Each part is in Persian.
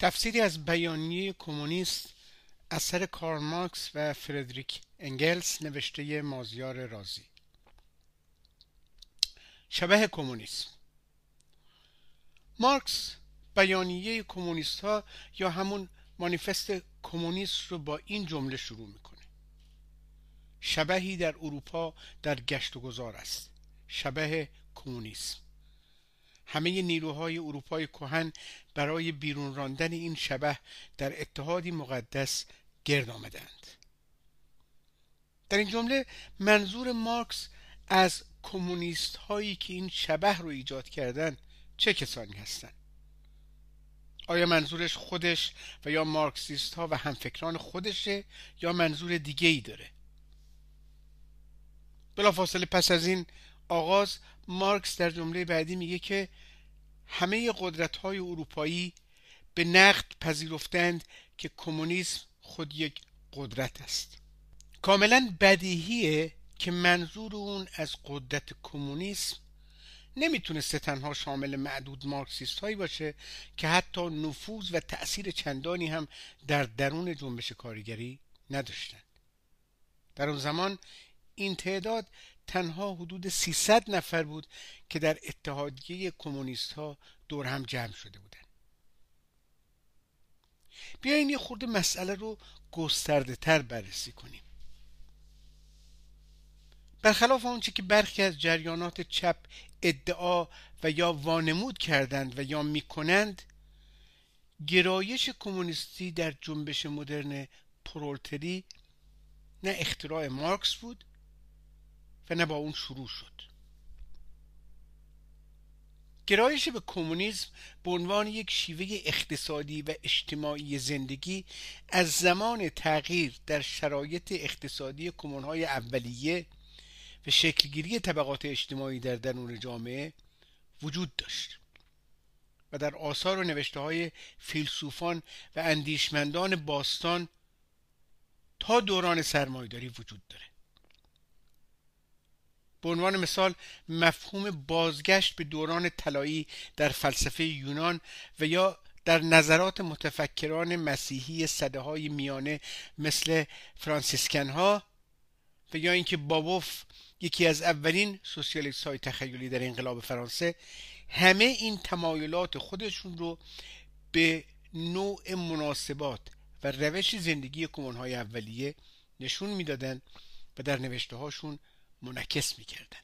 تفسیری از بیانیه کمونیست اثر کارل مارکس و فردریک انگلس نوشته مازیار رازی. شبه کمونیسم. مارکس بیانیه کمونیست ها یا همون مانیفست کمونیست رو با این جمله شروع می‌کنه. شبهی در اروپا در گشت و گذار است. شبه کمونیسم. همه نیروهای اروپای کهن برای بیرون راندن این شبه در اتحادی مقدس گرد آمدند. در این جمله منظور مارکس از کمونیست هایی که این شبه رو ایجاد کردند چه کسانی هستند؟ آیا منظورش خودش و یا مارکسیست ها و همفکران خودشه یا منظور دیگه ای داره؟ بلافاصله پس از این آغاز مارکس در جمله بعدی میگه که همه قدرت های اروپایی به نقد پذیرفتند که کمونیسم خود یک قدرت است. کاملا بدیهیه که منظور اون از قدرت کمونیسم نمی‌تونسته تنها شامل معدود مارکسیست هایی باشه که حتی نفوذ و تأثیر چندانی هم در درون جنبش کارگری نداشتند. در اون زمان این تعداد تنها حدود 300 نفر بود که در اتحادیه کمونیست ها دور هم جمع شده بودند. بیاین یه خورده مسئله رو گسترده تر بررسی کنیم. برخلاف آنچه که برخی از جریانات چپ ادعا و یا وانمود کردند و یا می‌کنند گرایش کمونیستی در جنبش مدرن پرولتری نه اختراع مارکس بود و با اون شروع شد. گرایش به کمونیسم به عنوان یک شیوه اقتصادی و اجتماعی زندگی از زمان تغییر در شرایط اقتصادی کمونهای اولیه و شکلگیری طبقات اجتماعی در درون جامعه وجود داشت و در آثار و نوشته های فیلسوفان و اندیشمندان باستان تا دوران سرمایداری وجود داره. به عنوان مثال مفهوم بازگشت به دوران طلایی در فلسفه یونان و یا در نظرات متفکران مسیحی صده های میانه مثل فرانسیسکن ها و یا اینکه بابوف یکی از اولین سوسیالیست های تخیلی در انقلاب فرانسه همه این تمایلات خودشون رو به نوع مناسبات و روش زندگی کمونهای اولیه نشون می‌دادند و در نوشته هاشون منعکس می‌کردن.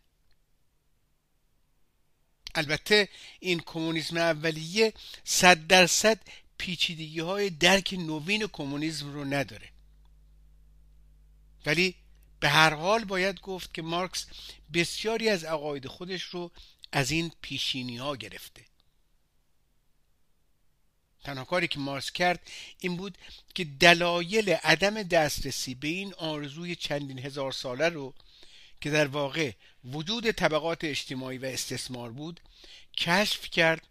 البته این کمونیسم اولیه صد درصد پیچیدگی های درک نوین کمونیسم رو نداره. ولی به هر حال باید گفت که مارکس بسیاری از عقاید خودش رو از این پیشینی ها گرفته. تنها کاری که مارکس کرد این بود که دلایل عدم دسترسی به این آرزوی چندین هزار ساله رو که در واقع وجود طبقات اجتماعی و استثمار بود کشف کرد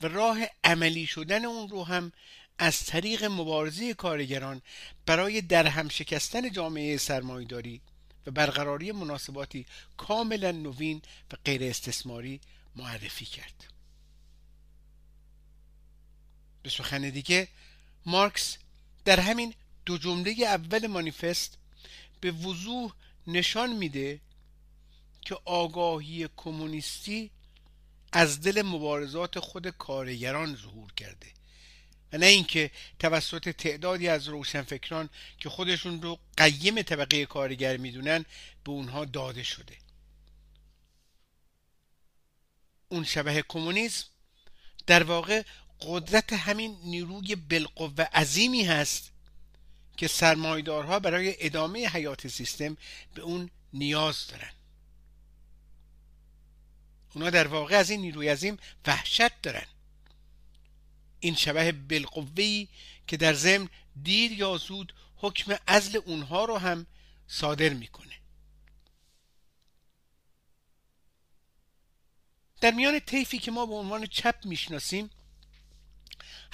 و راه عملی شدن اون رو هم از طریق مبارزه کارگران برای درهم شکستن جامعه سرمایداری و برقراری مناسباتی کاملا نوین و غیر استثماری معرفی کرد. به سخن دیگه مارکس در همین دو جمله اول مانیفست به وضوح نشان میده که آگاهی کمونیستی از دل مبارزات خود کارگران ظهور کرده. و نه اینکه توسط تعدادی از روشنفکران که خودشون رو قیم طبقه کارگر می‌دونن به اونها داده شده. اون شبه کمونیسم در واقع قدرت همین نیروی بالقوه عظیمی هست که سرمایدارها برای ادامه حیات سیستم به اون نیاز دارن. اونا در واقع از این نیروی عظیم وحشت دارن. این شبه بالقوهی که در ضمن دیر یا زود حکم ازل اونها رو هم صادر می‌کنه. در میان طیفی که ما به عنوان چپ می‌شناسیم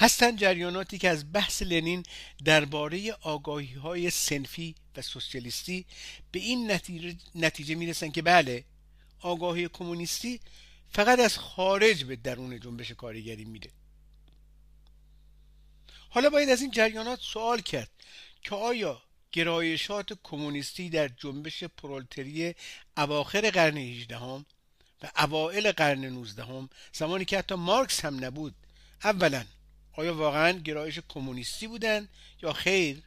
هستند جریاناتی که از بحث لنین درباره آگاهی های سنفی و سوسیالیستی به این نتیجه, نتیجه که بله آگاهی کمونیستی فقط از خارج به درون جنبش کارگری میره. حالا باید از این جریانات سوال کرد که آیا گرایشات کمونیستی در جنبش پرولتری اواخر قرن 18 هم و اوائل قرن 19 هم زمانی که حتی مارکس هم نبود اولا آیا واقعا گرایش کمونیستی بودن یا خیر؟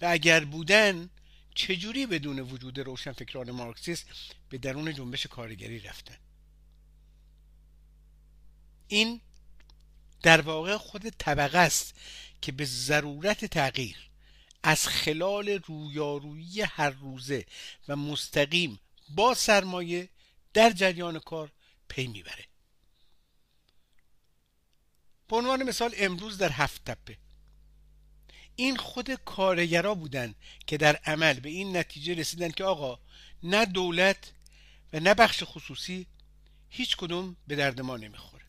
و اگر بودن چجوری بدون وجود روشنفکران مارکسیست به درون جنبش کارگری رفتن؟ این در واقع خود طبقه است که به ضرورت تغییر از خلال رویارویی هر روزه و مستقیم با سرمایه در جریان کار پی می‌بره. به عنوان مثال امروز در هفت تپه این خود کارگرا بودند که در عمل به این نتیجه رسیدن که آقا نه دولت و نه بخش خصوصی هیچ کدوم به درد ما نمی‌خوره.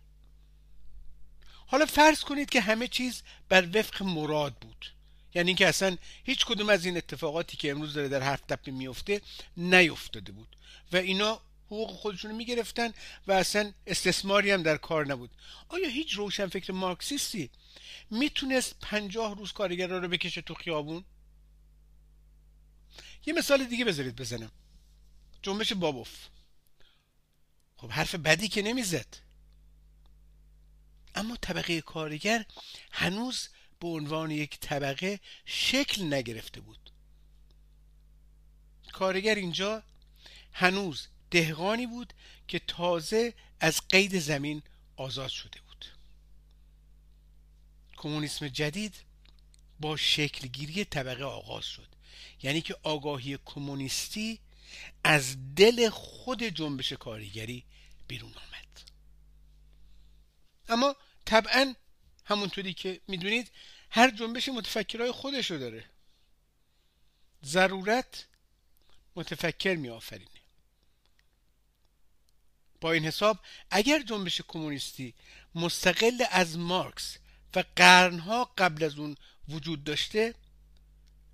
حالا فرض کنید که همه چیز بر وفق مراد بود. یعنی که اصلا هیچ کدوم از این اتفاقاتی که امروز داره در هفت تپه میفته نیفتاده بود. و اینا حقوق خودشون می‌گرفتن و اصلا استثماری هم در کار نبود. آیا هیچ روشن فکر مارکسیستی می‌تونست پنجاه روز کارگرا رو بکشه تو خیابون؟ یه مثال دیگه بذارید بزنم. جنبش بابوف. خب حرف بدی که نمی‌زد. اما طبقه کارگر هنوز به عنوان یک طبقه شکل نگرفته بود. کارگر اینجا هنوز دهقانی بود که تازه از قید زمین آزاد شده بود. کمونیسم جدید با شکلگیری طبقه آغاز شد. یعنی که آگاهی کمونیستی از دل خود جنبش کارگری بیرون آمد. اما طبعا همونطوری که می‌دونید هر جنبش متفکرهای خودشو داره. ضرورت متفکر می آفرینه با این حساب اگر جنبش کمونیستی مستقل از مارکس و قرنها قبل از اون وجود داشته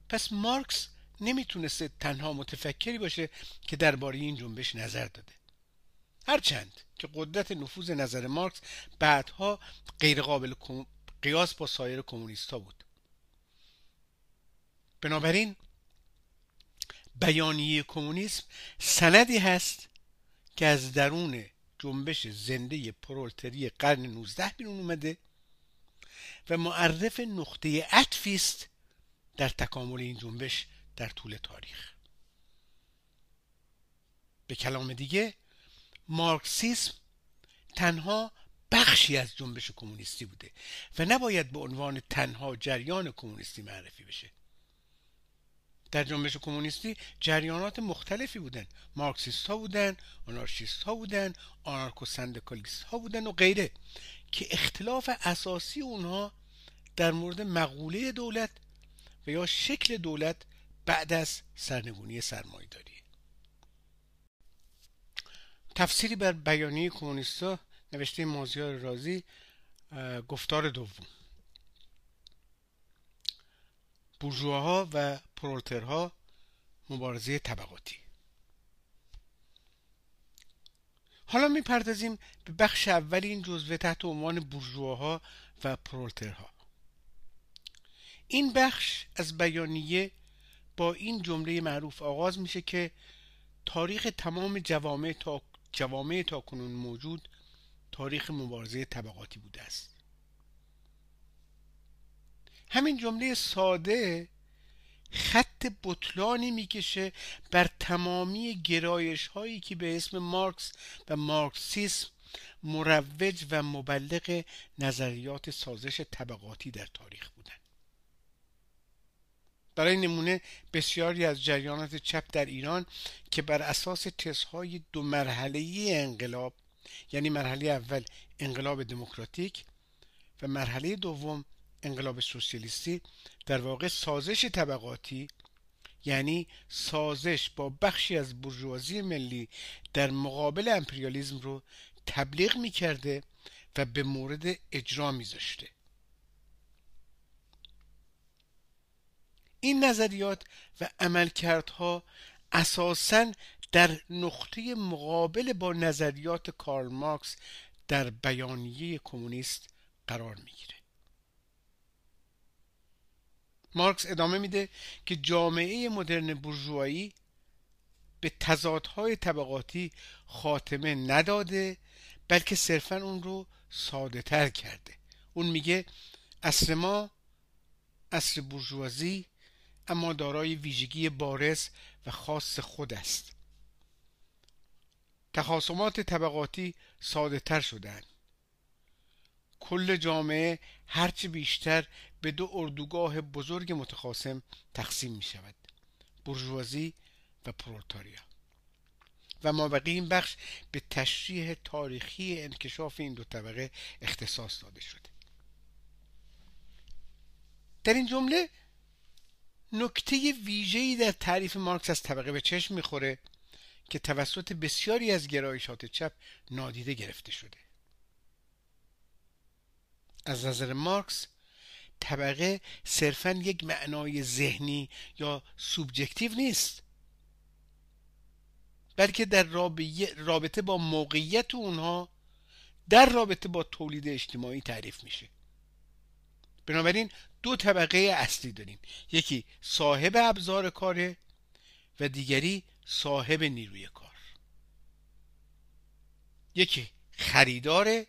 پس مارکس نمی‌تونسته تنها متفکری باشه که درباره این جنبش نظر داده. هرچند که قدرت نفوذ نظر مارکس بعدها غیرقابل قیاس با سایر کمونیست ها بود. بنابراین بیانیه کمونیسم سندی هست که از درون جنبش زنده پرولتری قرن 19 بیرون اومده و معرف نقطه عطفی است در تکامل این جنبش در طول تاریخ. به کلام دیگه مارکسیسم تنها بخشی از جنبش کمونیستی بوده و نباید به عنوان تنها جریان کمونیستی معرفی بشه. در جنبش کمونیستی جریانات مختلفی بودن. مارکسیست ها بودن آنارشیست ها بودن آنارکو سندکالیست ها بودن و غیره که اختلاف اساسی اونها در مورد مقوله دولت و یا شکل دولت بعد از سرنگونی سرمایه داری تفسیری بر بیانیه کمونیستا نوشته مازیار رازی گفتار دوم. بورژواها و پرولترها مبارزه طبقاتی. حالا می‌پردازیم به بخش اول این جزوه تحت عنوان بورژواها و پرولترها. این بخش از بیانیه با این جمله معروف آغاز میشه که تاریخ تمام جوامع تا جوامع تا کنون موجود تاریخ مبارزه طبقاتی بوده است. همین جمله ساده خط بطلانی می‌کشه بر تمامی گرایش هایی که به اسم مارکس و مارکسیسم مروج و مبلغ نظریات سازش طبقاتی در تاریخ بودند. برای نمونه بسیاری از جریانات چپ در ایران که بر اساس تزهای دو مرحله انقلاب یعنی مرحله اول انقلاب دموکراتیک و مرحله دوم انقلاب سوسیالیستی در واقع سازش طبقاتی یعنی سازش با بخشی از برجوازی ملی در مقابل امپریالیزم رو تبلیغ می‌کرده و به مورد اجرا میذاشته. این نظریات و عملکردها اساساً در نقطه مقابل با نظریات کارل مارکس در بیانیه کمونیست قرار می‌گیره. مارکس ادامه میده که جامعه مدرن بورژوایی به تضادهای طبقاتی خاتمه نداده بلکه صرفا اون رو ساده تر کرده. اون میگه اصر ما اصر بورژوازی اما دارای ویژگی بارز و خاص خود است. تخاصمات طبقاتی ساده تر شدند کل جامعه هرچه بیشتر به دو اردوگاه بزرگ متخاصم تقسیم می شود برجوازی و پرولتاریا. و مابقی این بخش به تشریح تاریخی انکشاف این دو طبقه اختصاص داده شده. در این جمله نکته ویژه‌ای در تعریف مارکس از طبقه به چشم می‌خوره که توسط بسیاری از گرایشات چپ نادیده گرفته شده. از نظر مارکس طبقه صرفا یک معنای ذهنی یا سوبجکتیو نیست. بلکه در رابطه با موقعیت اونها در رابطه با تولید اجتماعی تعریف میشه. بنابراین دو طبقه اصلی داریم. یکی صاحب ابزار کاره و دیگری صاحب نیروی کار. یکی خریداره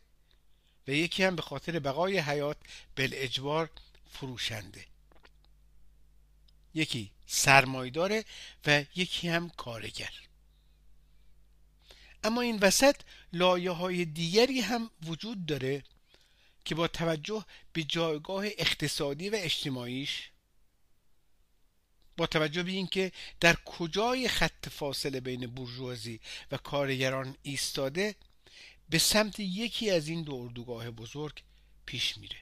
و یکی هم به خاطر بقای حیات اجبار فروشنده. یکی سرمایداره و یکی هم کارگر. اما این وسط لایه های دیگری هم وجود داره که با توجه به جایگاه اقتصادی و اجتماعیش با توجه به اینکه در کجای خط فاصله بین بورژوازی و کارگران ایستاده به سمت یکی از این دو اردوگاه بزرگ پیش میره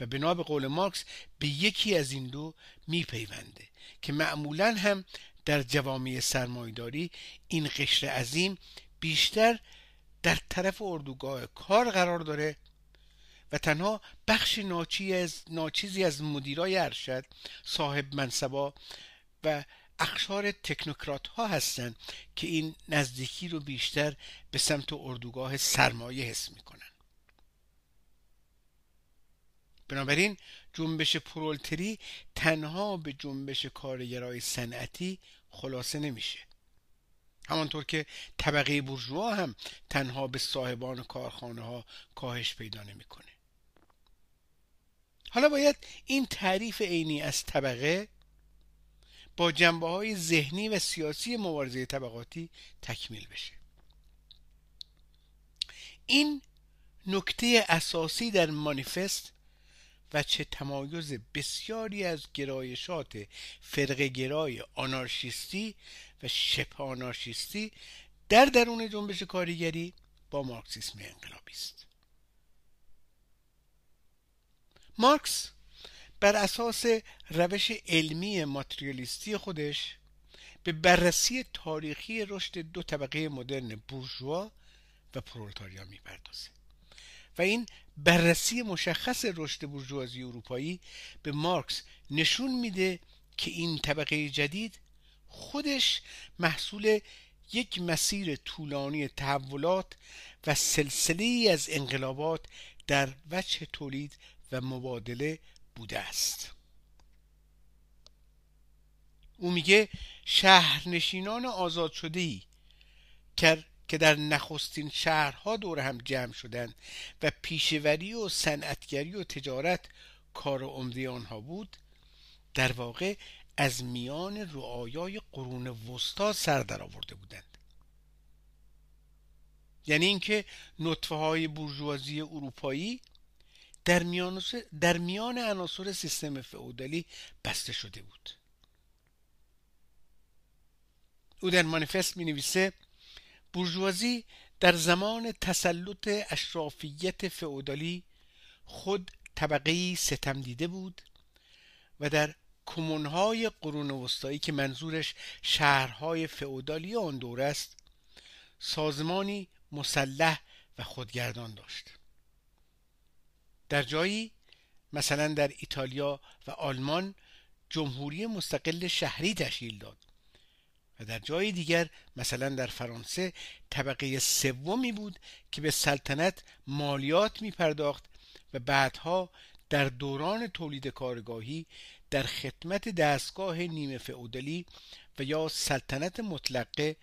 و بنا به قول مارکس به یکی از این دو میپیونده که معمولا هم در جوامع سرمایداری این قشر عظیم بیشتر در طرف اردوگاه کار قرار داره و تنها بخش ناچی از ناچیزی از مدیرای ارشد صاحب منصبا و اخشار تکنوکرات ها هستند که این نزدیکی رو بیشتر به سمت اردوگاه سرمایه حس می‌کنن. بنابراین جنبش پرولتری تنها به جنبش کارگرای صنعتی خلاصه نمیشه. همانطور که طبقه بورژوا هم تنها به صاحبان کارخانه ها کاهش پیدا نمی‌کنه. حالا باید این تعریف عینی از طبقه با جنبه های ذهنی و سیاسی مبارزه طبقاتی تکمیل بشه. این نکته اساسی در مانیفست و چه تمایز بسیاری از گرایشات فرق گرای آنارشیستی و شبه آنارشیستی در درون جنبش کارگری با مارکسیسم انقلابی است. مارکس بر اساس روش علمی ماتریالیستی خودش به بررسی تاریخی رشد دو طبقه مدرن بورژوا و پرولتاریا می‌پردازه. و این بررسی مشخص رشد بورژوازی اروپایی به مارکس نشون میده که این طبقه جدید خودش محصول یک مسیر طولانی تحولات و سلسله از انقلابات در وجه تولید و مبادله بوده است. او میگه شهرنشینان آزاد شده ای که در نخستین شهرها دور هم جمع شدند و پیشوری و صنعتگری و تجارت کار عمده آنها بود در واقع از میان رعایای قرون وسطا سر درآورده بودند. یعنی اینکه نطفه های بورژوازی اروپایی در میان, در میان عناصر سیستم فئودالی بسته شده بود. او در مانیفست می نویسه بورژوازی در زمان تسلط اشرافیت فئودالی خود طبقه ستم دیده بود و در کمونهای قرون وسطایی که منظورش شهرهای فئودالی آن دور است سازمانی مسلح و خودگردان داشت. در جایی مثلا در ایتالیا و آلمان جمهوری مستقل شهری تشکیل داد. و در جای دیگر مثلا در فرانسه طبقه سومی بود که به سلطنت مالیات می پرداخت و بعدها در دوران تولید کارگاهی در خدمت دستگاه نیمه فئودالی و یا سلطنت مطلقه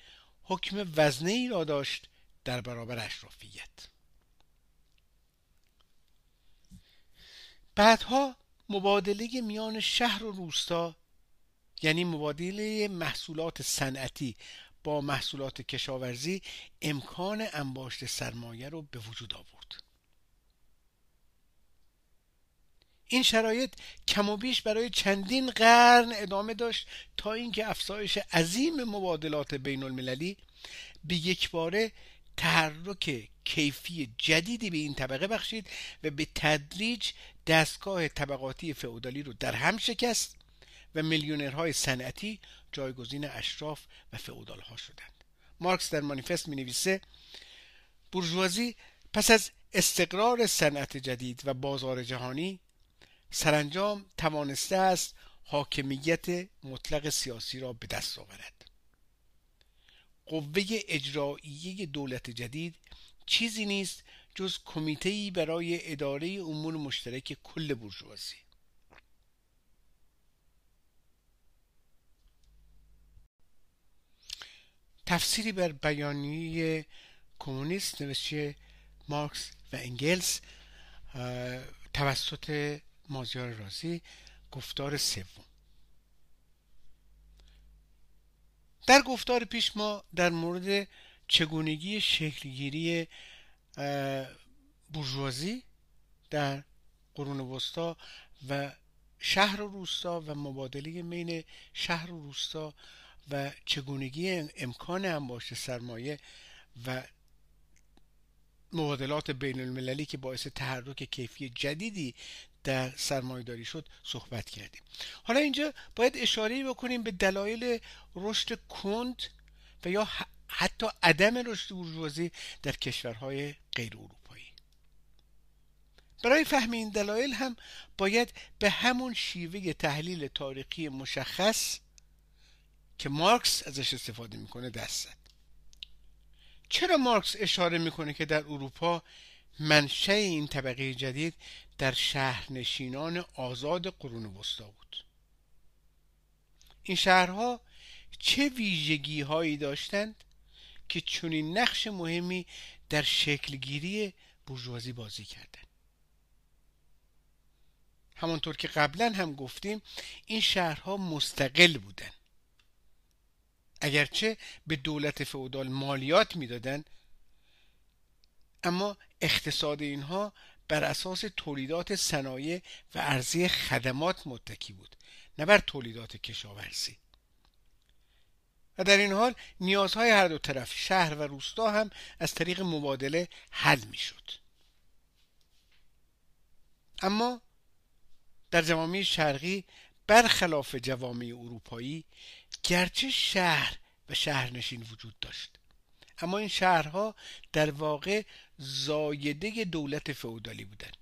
حکم وزنه ای را داشت در برابر اشرافیت. بعدها مبادله میان شهر و روستا یعنی مبادله محصولات صنعتی با محصولات کشاورزی امکان انباشت سرمایه رو به وجود آورد. این شرایط کم و بیش برای چندین قرن ادامه داشت تا اینکه افزایش عظیم مبادلات بین المللی به یک باره تحرک کیفی جدیدی به این طبقه بخشید و به تدریج دستگاه طبقاتی فئودالی رو در هم شکست و میلیونرهای صنعتی جایگزین اشراف و فئودال ها شدند. مارکس در مانیفست می نویسه بورژوازی پس از استقرار صنعت جدید و بازار جهانی سرانجام توانسته است حاکمیت مطلق سیاسی را به دست آورد. قوه اجراییه دولت جدید چیزی نیست جز کمیته برای اداره امور مشترک کل بورژوازی. تفسیری بر بیانیه کمونیست نوشته مارکس و انگلس توسط مازیار رازی گفتار سوم. در گفتار پیش ما در مورد چگونگی شکلگیری بورژوازی در قرون وسطا و شهر و روستا و مبادله بین شهر و روستا و چگونگی امکان انباشت سرمایه و مبادلات بین المللی که باعث تحرک کیفی جدیدی در سرمایهداری شد صحبت کردیم. حالا اینجا باید اشاره بکنیم به دلایل رشد کند و یا حتی عدم رشد بورژوازی در کشورهای غیر اروپایی. برای فهم این دلایل هم باید به همون شیوه تحلیل تاریخی مشخص که مارکس ازش استفاده می‌کنه دست زد. چرا مارکس اشاره می‌کنه که در اروپا منشه این طبقه جدید در شهرنشینان آزاد قرون وسطا بود. این شهرها چه ویژگی هایی داشتند که چنین نقش مهمی در شکلگیری بورژوازی بازی کردند؟ همانطور که قبلا هم گفتیم این شهرها مستقل بودند. اگرچه به دولت فئودال مالیات می‌دادند اما اقتصاد اینها بر اساس تولیدات صنایع و عرضه خدمات متکی بود نه بر تولیدات کشاورزی. و در این حال نیازهای هر دو طرف شهر و روستا هم از طریق مبادله حل می شد اما در جوامع شرقی برخلاف جوامع اروپایی گرچه شهر و شهرنشین وجود داشت. اما این شهرها در واقع زایده دولت فئودالی بودند.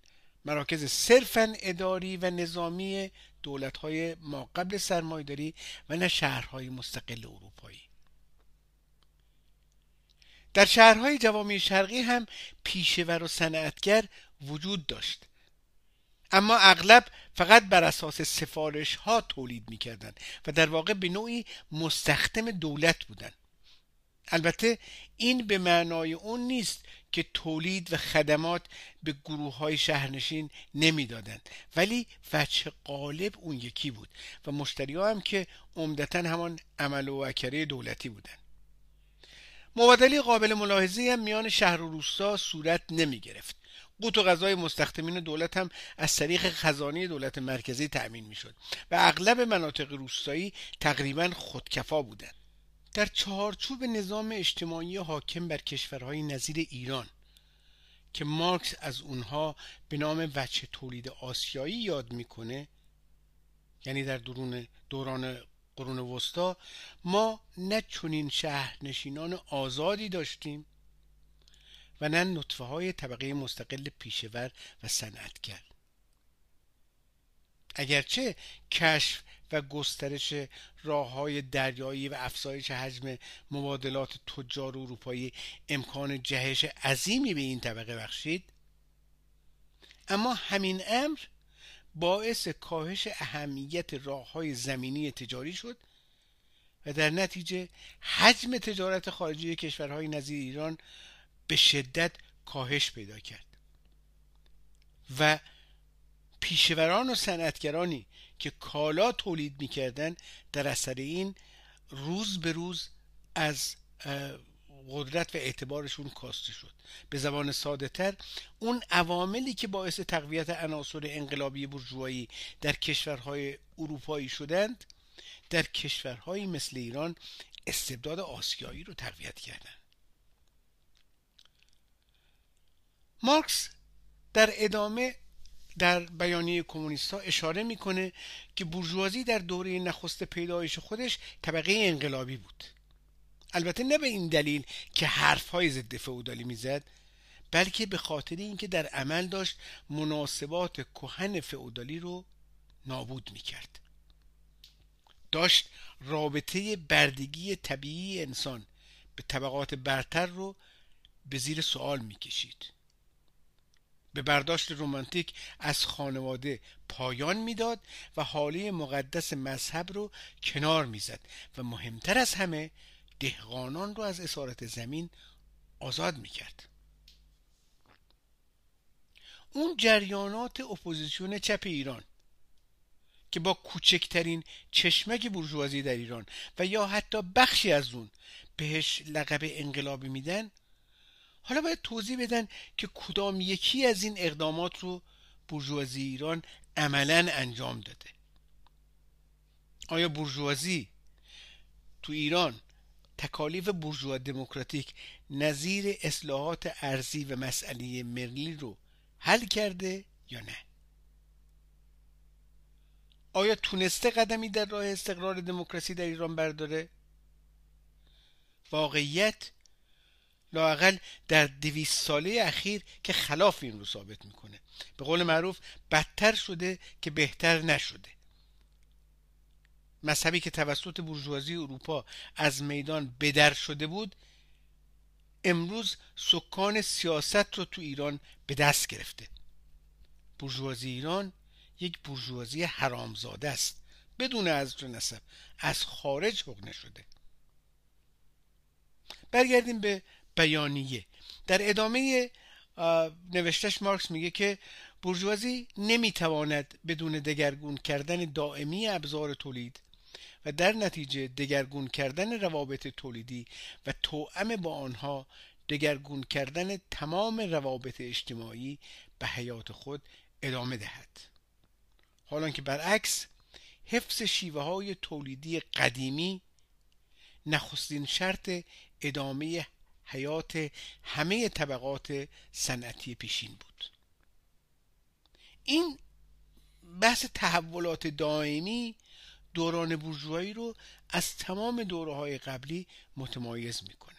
مراکز صرفا اداری و نظامی دولت‌های ما قبل سرمایداری و نه شهرهای مستقل اروپایی. در شهرهای جوامع شرقی هم پیشور و صنعتگر وجود داشت. اما اغلب فقط بر اساس سفارش ها تولید می‌کردند و در واقع به نوعی مستخدم دولت بودند. البته این به معنای اون نیست که تولید و خدمات به گروه های شهرنشین نمی‌دادند. ولی وجه قالب اون یکی بود و مشتری ها هم که عمدتا همان عمل و اکره دولتی بودند. مبادله قابل ملاحظه هم میان شهر و روستا صورت نمی گرفت قوت و غذای مستخدمین دولت هم از طریق خزانه دولت مرکزی تأمین می شد و اغلب مناطق روستایی تقریبا خودکفا بودند. در چهارچوب نظام اجتماعی حاکم بر کشورهای نظیر ایران که مارکس از اونها به نام وچه تولید آسیایی یاد می‌کنه یعنی در دوران, دوران قرون وسطا ما نه چنین شهرنشینان آزادی داشتیم و نه نطفه های طبقه مستقل پیشور و صنعتگر. اگرچه کشف و گسترش راه های دریایی و افزایش حجم مبادلات تجار اروپایی. امکان جهش عظیمی به این طبقه بخشید. اما همین امر باعث کاهش اهمیت راه های زمینی تجاری شد و در نتیجه حجم تجارت خارجی کشورهای نظیر ایران به شدت کاهش پیدا کرد. و پیشوران و صنعتگرانی که کالا تولید می‌کردن در اثر این روز به روز از قدرت و اعتبارشون کاسته شد. به زبان ساده تر اون عواملی که باعث تقویت عناصر انقلابی برجوهایی در کشورهای اروپایی شدند در کشورهایی مثل ایران استبداد آسیایی رو تقویت کردند. مارکس در ادامه در بیانیه کمونیست ها اشاره می‌کنه که بورژوازی در دوره نخست پیدایش خودش طبقه انقلابی بود. البته نه به این دلیل که حرف های ضد فئودالی می‌زد بلکه به خاطر اینکه در عمل داشت مناسبات کهن فئودالی رو نابود می‌کرد. داشت رابطه بردگی طبیعی انسان به طبقات برتر رو به زیر سوال می‌کشید. به برداشت رومانتیک از خانواده پایان می‌داد و حاله مقدس مذهب رو کنار می‌زد و مهمتر از همه دهقانان رو از اسارت زمین آزاد می‌کرد. اون جریانات اپوزیسیون چپ ایران که با کوچکترین چشمک بورژوازی در ایران و یا حتی بخشی از اون بهش لقب انقلابی میدن حالا باید توضیح بدن که کدام یکی از این اقدامات رو بورژوازی ایران عملا انجام داده. آیا بورژوازی تو ایران تکالیف بورژوا دموکراتیک نظیر اصلاحات ارزی و مسئله مرلی رو حل کرده یا نه؟ آیا تونسته قدمی در راه استقرار دموکراسی در ایران برداره؟ واقعیت لاقل در دویست ساله اخیر که خلاف این رو ثابت می‌کنه. به قول معروف بدتر شده که بهتر نشده. مذهبی که توسط برجوازی اروپا از میدان بدر شده بود امروز سکان سیاست رو تو ایران به دست گرفته. برجوازی ایران یک برجوازی حرامزاده است. بدون از نسب از خارج حقنه شده برگردیم به بیانیه. در ادامه نوشتش مارکس میگه که برجوازی نمی‌تواند بدون دگرگون کردن دائمی ابزار تولید و در نتیجه دگرگون کردن روابط تولیدی و توأم با آنها دگرگون کردن تمام روابط اجتماعی به حیات خود ادامه دهد. حالا که برعکس حفظ شیوه های تولیدی قدیمی نخستین شرط ادامه حیات همه طبقات صنعتی پیشین بود. این بحث تحولات دائمی دوران بورژوایی رو از تمام دوره های قبلی متمایز می‌کنه.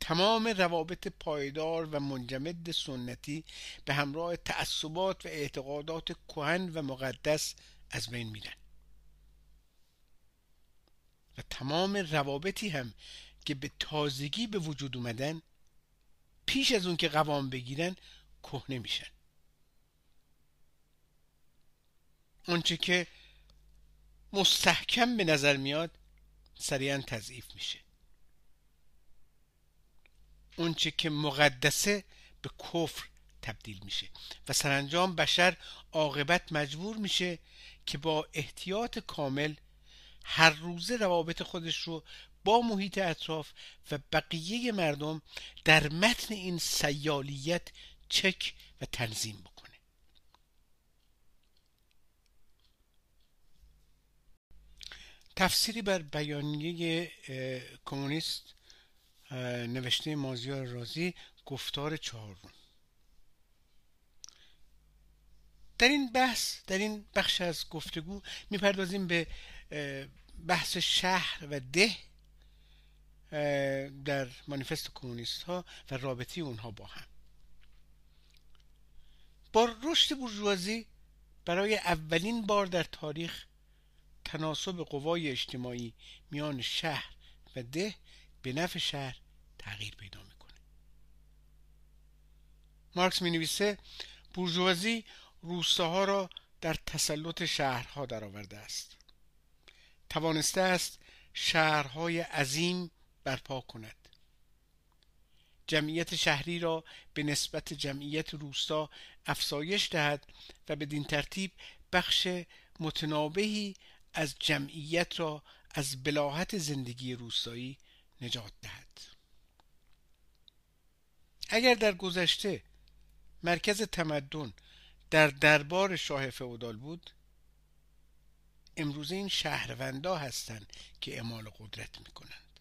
تمام روابط پایدار و منجمد سنتی به همراه تعصبات و اعتقادات کهن و مقدس از بین میرن. و تمام روابطی هم که به تازگی به وجود اومدن پیش از اون که قوام بگیرن کهنه میشن. آنچه که مستحکم به نظر میاد سریعا تضعیف میشه. اونچه که مقدسه به کفر تبدیل میشه. و سرانجام بشر عاقبت مجبور میشه که با احتیاط کامل هر روزه روابط خودش رو با محیط اطراف و بقیه مردم در متن این سیالیت چک و تنظیم بکنه. تفسیری بر بیانیه کمونیست نوشته مازیار رازی گفتار چهارم. در این بحث در این بخش از گفتگو می‌پردازیم به بحث شهر و ده در مانیفست کمونیست ها و رابطی اونها با هم. با رشد بورژوازی برای اولین بار در تاریخ تناسب قوای اجتماعی میان شهر و ده به نفع شهر تغییر پیدا می‌کنه. مارکس می نویسه بورژوازی روستاها را در تسلط شهرها درآورده است. توانسته است شهرهای عظیم برپا کند. جمعیت شهری را به نسبت جمعیت روستا افزایش دهد و بدین ترتیب بخش متنابهی از جمعیت را از بلاحت زندگی روستایی نجات دهد. اگر در گذشته مرکز تمدن در دربار شاه فئودال بود امروزه این شهروندا هستند که اعمال قدرت می‌کنند.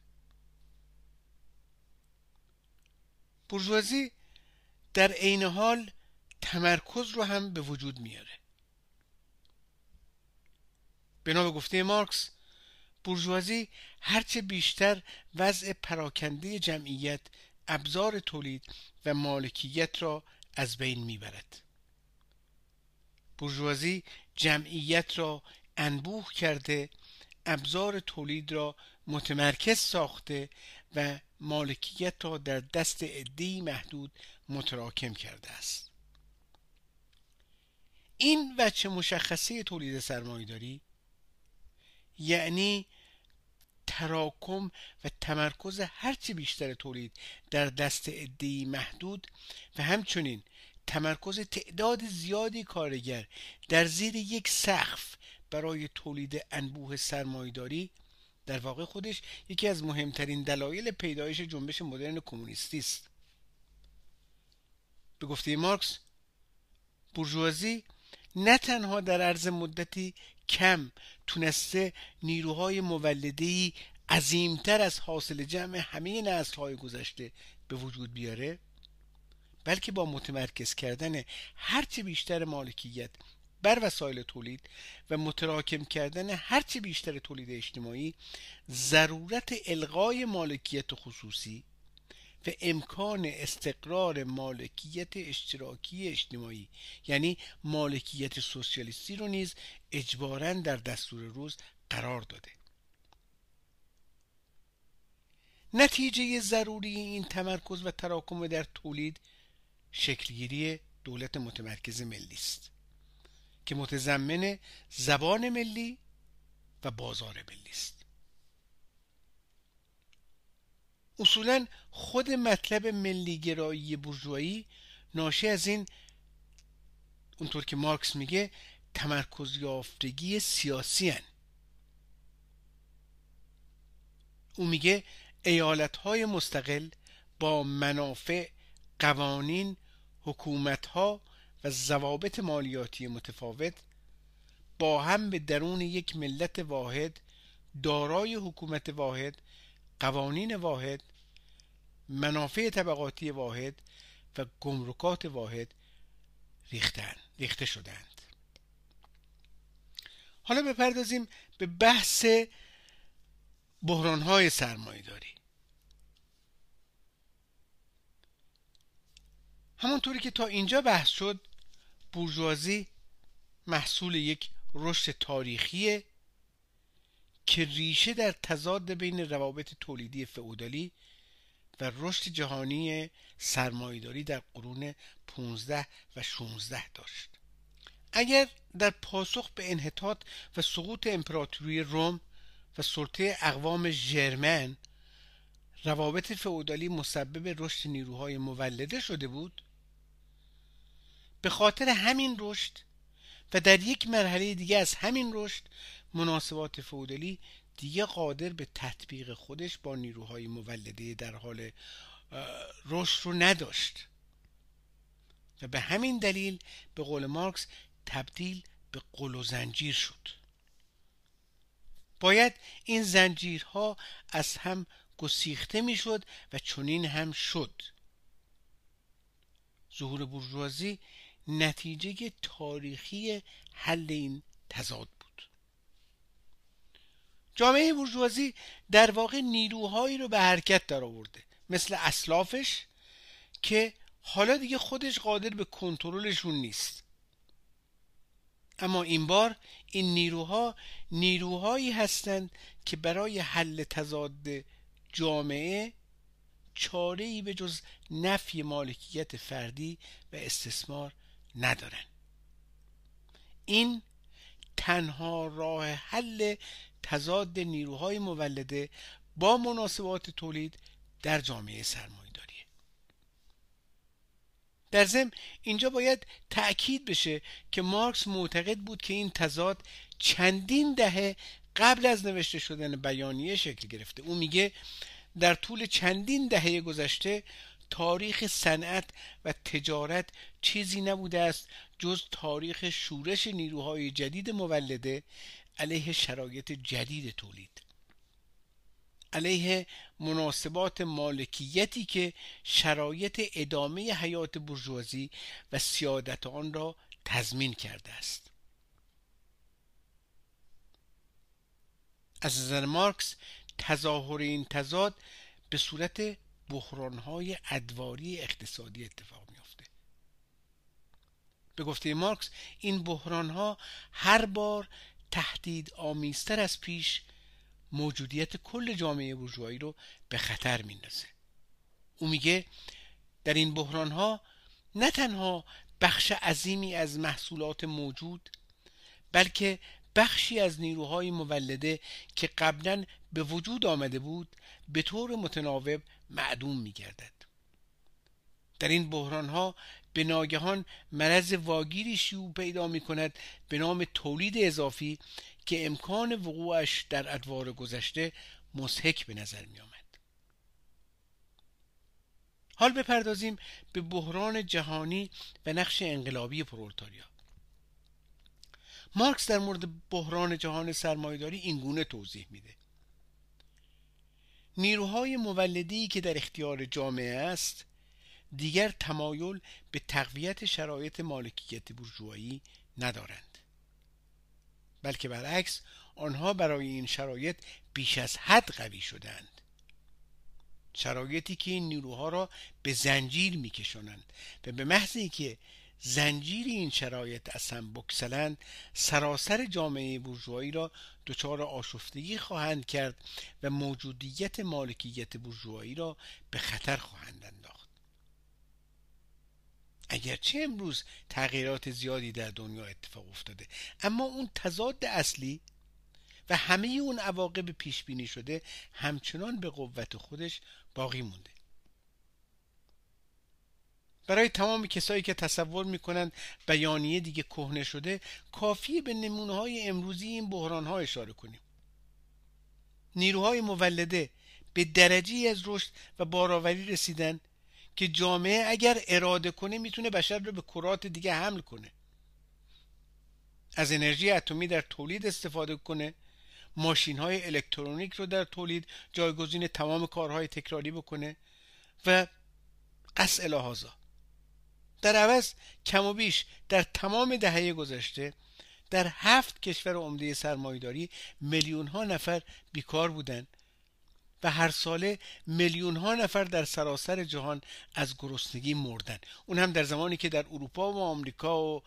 بورژوازی در عین حال تمرکز رو هم به وجود میاره. بنا به گفته مارکس بورژوازی هرچه بیشتر وضع پراکنده جمعیت ابزار تولید و مالکیت را از بین می‌برد. بورژوازی جمعیت را انبوه کرده ابزار تولید را متمرکز ساخته و مالکیت را در دست عدهای محدود متراکم کرده است. این وچه مشخصه تولید سرمایهداری یعنی تراکم و تمرکز هرچه بیشتر تولید در دست عدهای محدود و همچنین تمرکز تعداد زیادی کارگر در زیر یک سقف برای تولید انبوه سرمایداری در واقع خودش یکی از مهمترین دلایل پیدایش جنبش مدرن کمونیستی است. به گفته مارکس بورژوازی نه تنها در عرض مدتی کم تونسته نیروهای مولدهی عظیمتر از حاصل جمع همه نسلهای گذشته به وجود بیاره بلکه با متمرکز کردن هرچه بیشتر مالکیت بر وسایل تولید و متراکم کردن هرچه بیشتر تولید اجتماعی ضرورت الغای مالکیت خصوصی و امکان استقرار مالکیت اشتراکی اجتماعی یعنی مالکیت سوسیالیستی رو نیز اجبارا در دستور روز قرار داده. نتیجه ضروری این تمرکز و تراکم در تولید شکلگیری دولت متمرکز ملی است. که متضمن زبان ملی و بازار ملی است اصولا خود مطلب ملیگرایی بورژوایی ناشی از این اونطور که مارکس میگه تمرکز یافتگی سیاسی هن. او میگه ایالت های مستقل با منافع قوانین حکومت ها و ضوابط مالیاتی متفاوت با هم به درون یک ملت واحد دارای حکومت واحد قوانین واحد منافع طبقاتی واحد و گمرکات واحد ریختن ریخته شدند. حالا بپردازیم به بحث بحرانهای سرمایه داری همونطوری که تا اینجا بحث شد بورژوازی محصول یک رشد تاریخی که ریشه در تضاد بین روابط تولیدی فئودالی و رشد جهانی سرمایهداری در قرون 15 و 16 داشت. اگر در پاسخ به انحطاط و سقوط امپراتوری روم و سلطه اقوام ژرمن روابط فئودالی مسبب رشد نیروهای مولده شده بود به خاطر همین رشد و در یک مرحله دیگه از همین رشد مناسبات فودالی دیگه قادر به تطبیق خودش با نیروهای مولده در حال رشد رو نداشت. و به همین دلیل به قول مارکس تبدیل به قل و زنجیر شد. باید این زنجیرها از هم گسیخته می‌شد و چنین هم شد. ظهور بورژوازی نتیجه تاریخی حل این تضاد بود. جامعه بورژوازی در واقع نیروهایی رو به حرکت در آورده مثل اسلافش که حالا دیگه خودش قادر به کنترلشون نیست. اما این بار این نیروها نیروهایی هستند که برای حل تضاد جامعه چاره ای به جز نفی مالکیت فردی و استثمار ندارن. این تنها راه حل تضاد نیروهای مولده با مناسبات تولید در جامعه سرمایه داریه در ضمن اینجا باید تأکید بشه که مارکس معتقد بود که این تضاد چندین دهه قبل از نوشته شدن بیانیه شکل گرفته. او میگه در طول چندین دهه گذشته تاریخ صنعت و تجارت چیزی نبوده است جز تاریخ شورش نیروهای جدید مولده علیه شرایط جدید تولید. علیه مناسبات مالکیتی که شرایط ادامه حیات برجوازی و سیادت آن را تضمین کرده است. از نظر مارکس تظاهر این تضاد به صورت بحرانهای ادواری اقتصادی اتفاق به گفته مارکس این بحرانها هر بار تهدید آمیزتر از پیش موجودیت کل جامعه بورژوایی رو به خطر میندازه او میگه در این بحرانها نه تنها بخش عظیمی از محصولات موجود بلکه بخشی از نیروهای مولده که قبلا به وجود آمده بود به طور متناوب معدوم می گردد. در این بحران ها به ناگهان مرض واگیری شیوع پیدا می کند به نام تولید اضافی که امکان وقوعش در ادوار گذشته مسحک به نظر می آمد. حال بپردازیم به بحران جهانی و نقش انقلابی پرولتاریا مارکس در مورد بحران جهان سرمایهداری این گونه توضیح میده نیروهای مولدی که در اختیار جامعه است دیگر تمایل به تقویت شرایط مالکیت بورژوایی ندارند. بلکه برعکس آنها برای این شرایط بیش از حد قوی شدند. شرایطی که این نیروها را به زنجیر میکشانند و به محض که زنجیر این شرایط از هم بکسلند سراسر جامعه بورژوایی را دچار آشفتگی خواهند کرد و موجودیت مالکیت بورژوایی را به خطر خواهند انداخت. اگرچه امروز تغییرات زیادی در دنیا اتفاق افتاده اما اون تضاد اصلی و همه اون عواقب پیش بینی شده همچنان به قوت خودش باقی مونده. برای تمام کسایی که تصور می‌کنند بیانیه دیگه کهنه شده کافیه به نمونه های امروزی این بحران ها اشاره کنیم. نیروهای مولده به درجه از رشد و بارآوری رسیدن که جامعه اگر اراده کنه می‌تونه بشر رو به کرات دیگه حمل کنه. از انرژی اتمی در تولید استفاده کنه. ماشین های الکترونیک رو در تولید جایگزین تمام کارهای تکراری بکنه و قص الهازا در عوض کم و بیش در تمام دهه گذشته در هفت کشور عمده سرمایداری میلیون ها نفر بیکار بودند. و هر ساله میلیون ها نفر در سراسر جهان از گرسنگی مردن. اون هم در زمانی که در اروپا و آمریکا و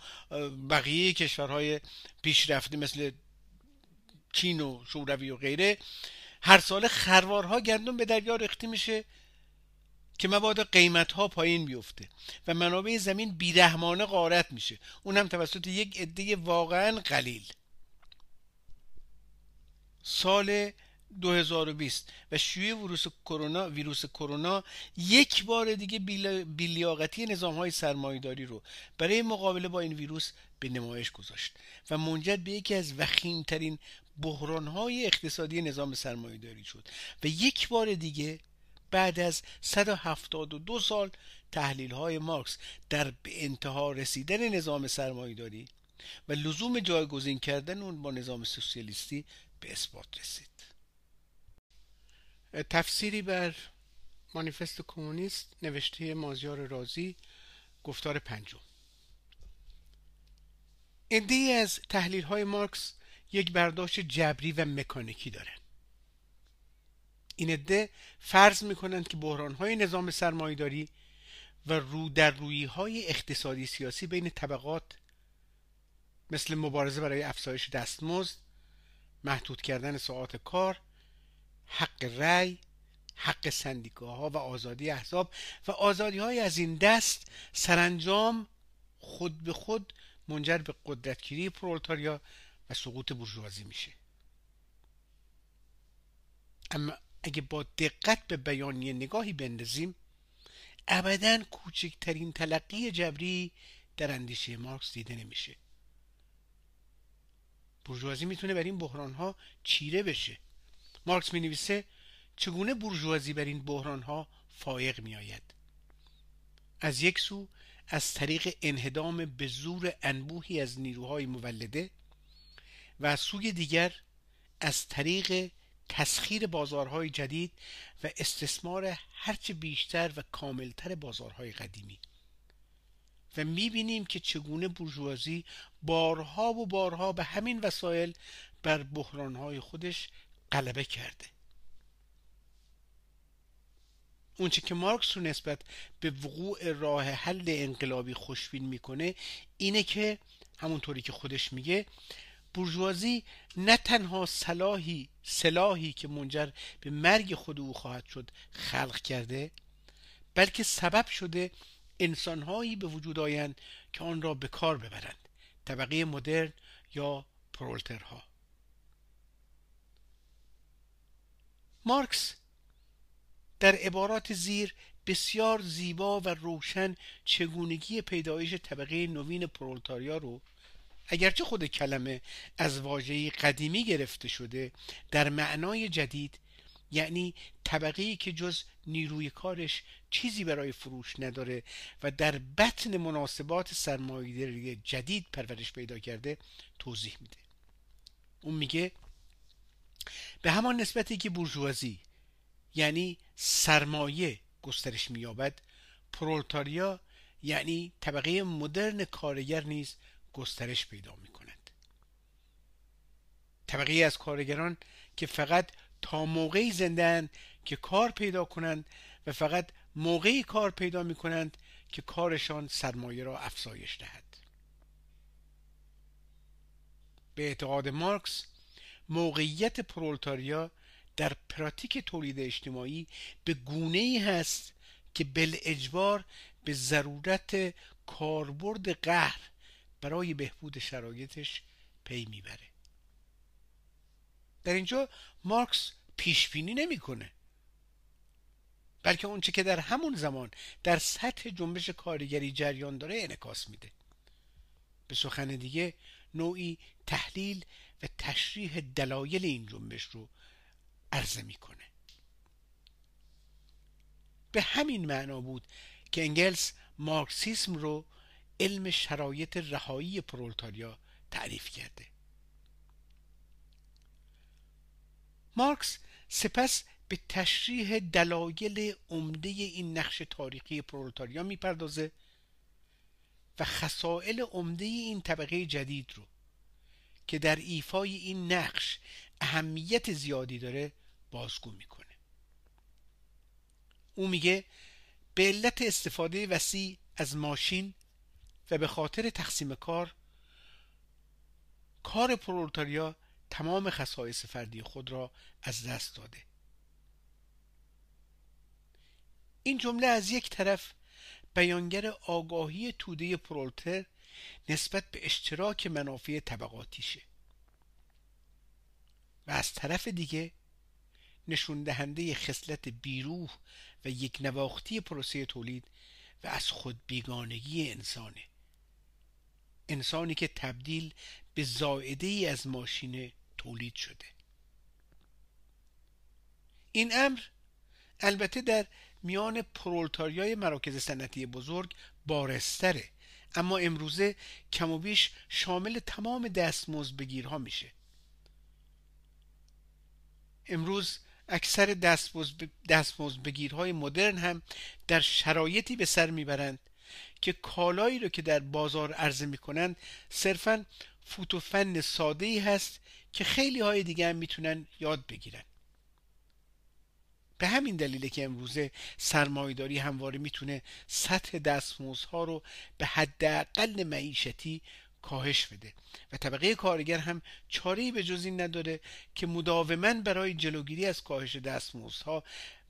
بقیه کشورهای پیشرفته مثل چین و شوروی و غیره هر ساله خروارها گندم به دریا ریخته میشه که مبادا قیمت ها پایین بیفته و منابع زمین بیرحمانه غارت میشه. اون هم توسط یک عده واقعا قلیل. سال 2020 و شیوع ویروس کرونا ویروس کرونا یک بار دیگه بیلیاقتی نظام های سرمایهداری رو برای مقابله با این ویروس به نمایش گذاشت و منجر به یکی از وخیمترین بحران های اقتصادی نظام سرمایهداری شد و یک بار دیگه بعد از 172 سال تحلیل های مارکس در به انتها رسیدن نظام سرمایهداری و لزوم جایگزین کردن اون با نظام سوسیالیستی به اثبات رسید. تفسیری بر مانیفست کمونیست نوشته مازیار رازی گفتار پنجم. ایده از تحلیل های مارکس یک برداشت جبری و مکانیکی دارند این عده فرض می‌کنند که بحران های نظام سرمایداری و رو در روی های اقتصادی سیاسی بین طبقات مثل مبارزه برای افزایش دستمزد محدود کردن ساعات کار حق رأی حق سندیکاها و آزادی احزاب و آزادی های از این دست سرانجام خود به خود منجر به قدرتگیری پرولتاریا و سقوط بورژوازی میشه. اما اگه با دقت به بیانیه نگاهی بندازیم ابدا کوچکترین تلقی جبری در اندیشه مارکس دیده نمیشه. بورژوازی می‌تونه بر این بحران ها چیره بشه. مارکس می نویسه چگونه بورژوازی بر این بحران ها فائق می آید از یک سو از طریق انهدام به زور انبوهی از نیروهای مولده و از سوی دیگر از طریق تسخیر بازارهای جدید و استثمار هرچه بیشتر و کاملتر بازارهای قدیمی. و می‌بینیم که چگونه بورژوازی بارها و بارها به همین وسایل بر بحرانهای خودش غلبه کرده. اونچه که مارکس رو نسبت به وقوع راه حل انقلابی خوشبین می‌کنه اینه که همونطوری که خودش میگه بورژوازی نه تنها سلاحی سلاحی که منجر به مرگ خود او خواهد شد خلق کرده بلکه سبب شده انسانهایی به وجود آیند که آن را به کار ببرند طبقه مدرن یا پرولترها. مارکس در عبارات زیر بسیار زیبا و روشن چگونگی پیدایش طبقه نوین پرولتاریا رو اگرچه خود کلمه از واژه‌ای قدیمی گرفته شده در معنای جدید یعنی طبقه که جز نیروی کارش چیزی برای فروش نداره و در بطن مناسبات سرمایه‌داری جدید پرورش پیدا کرده توضیح میده. اون میگه به همان نسبتی که بورژوازی یعنی سرمایه گسترش مییابد پرولتاریا یعنی طبقه مدرن کارگر نیز گسترش پیدا می کند طبقه از کارگران که فقط تا موقعی زندن که کار پیدا کنند و فقط موقعی کار پیدا می کنند که کارشان سرمایه را افزایش دهد. به اعتقاد مارکس موقعیت پرولتاریا در پراتیک تولید اجتماعی به گونه ای هست که بل اجبار به ضرورت کاربرد قهر برای بهبود شرایطش پی می‌بره. در اینجا مارکس پیش بینی نمی‌کنه بلکه اونچه که در همون زمان در سطح جنبش کارگری جریان داره انعکاس میده. به سخن دیگه نوعی تحلیل و تشریح دلایل این جنبش رو عرضه می‌کنه. به همین معنا بود که انگلس مارکسیسم رو علم شرایط رهایی پرولتاریا تعریف کرده. مارکس سپس به تشریح دلایل عمده این نقش تاریخی پرولتاریا می‌پردازه و خصائل عمده این طبقه جدید رو که در ایفای این نقش اهمیت زیادی داره بازگو می‌کنه. او میگه به علت استفاده وسیع از ماشین و به خاطر تقسیم کار کار پرولتاریا تمام خصایص فردی خود را از دست داده. این جمله از یک طرف بیانگر آگاهی توده پرولتر نسبت به اشتراک منافع طبقاتیشه. و از طرف دیگه نشون دهنده خصلت بیروح و یک نواختی پروسه تولید و از خود بیگانگی انسانه. انسانی که تبدیل به زائده ای از ماشین تولید شده. این امر البته در میان پرولتاریای مراکز صنعتی بزرگ بارستره. اما امروزه کم و بیش شامل تمام دستمزد میشه. امروز اکثر دستمزد بگیرهای مدرن هم در شرایطی به سر می‌برند که کالایی رو که در بازار عرضه می‌کنند صرفا فوت و فن ساده ای هست که خیلی های دیگه هم می‌تونن یاد بگیرن. به همین دلیله که امروزه سرمایداری همواره می‌تونه سطح دستمزدها رو به حداقل معیشتی کاهش بده. و طبقه کارگر هم چاره به جز این نداره که مداوما برای جلوگیری از کاهش دستمزدها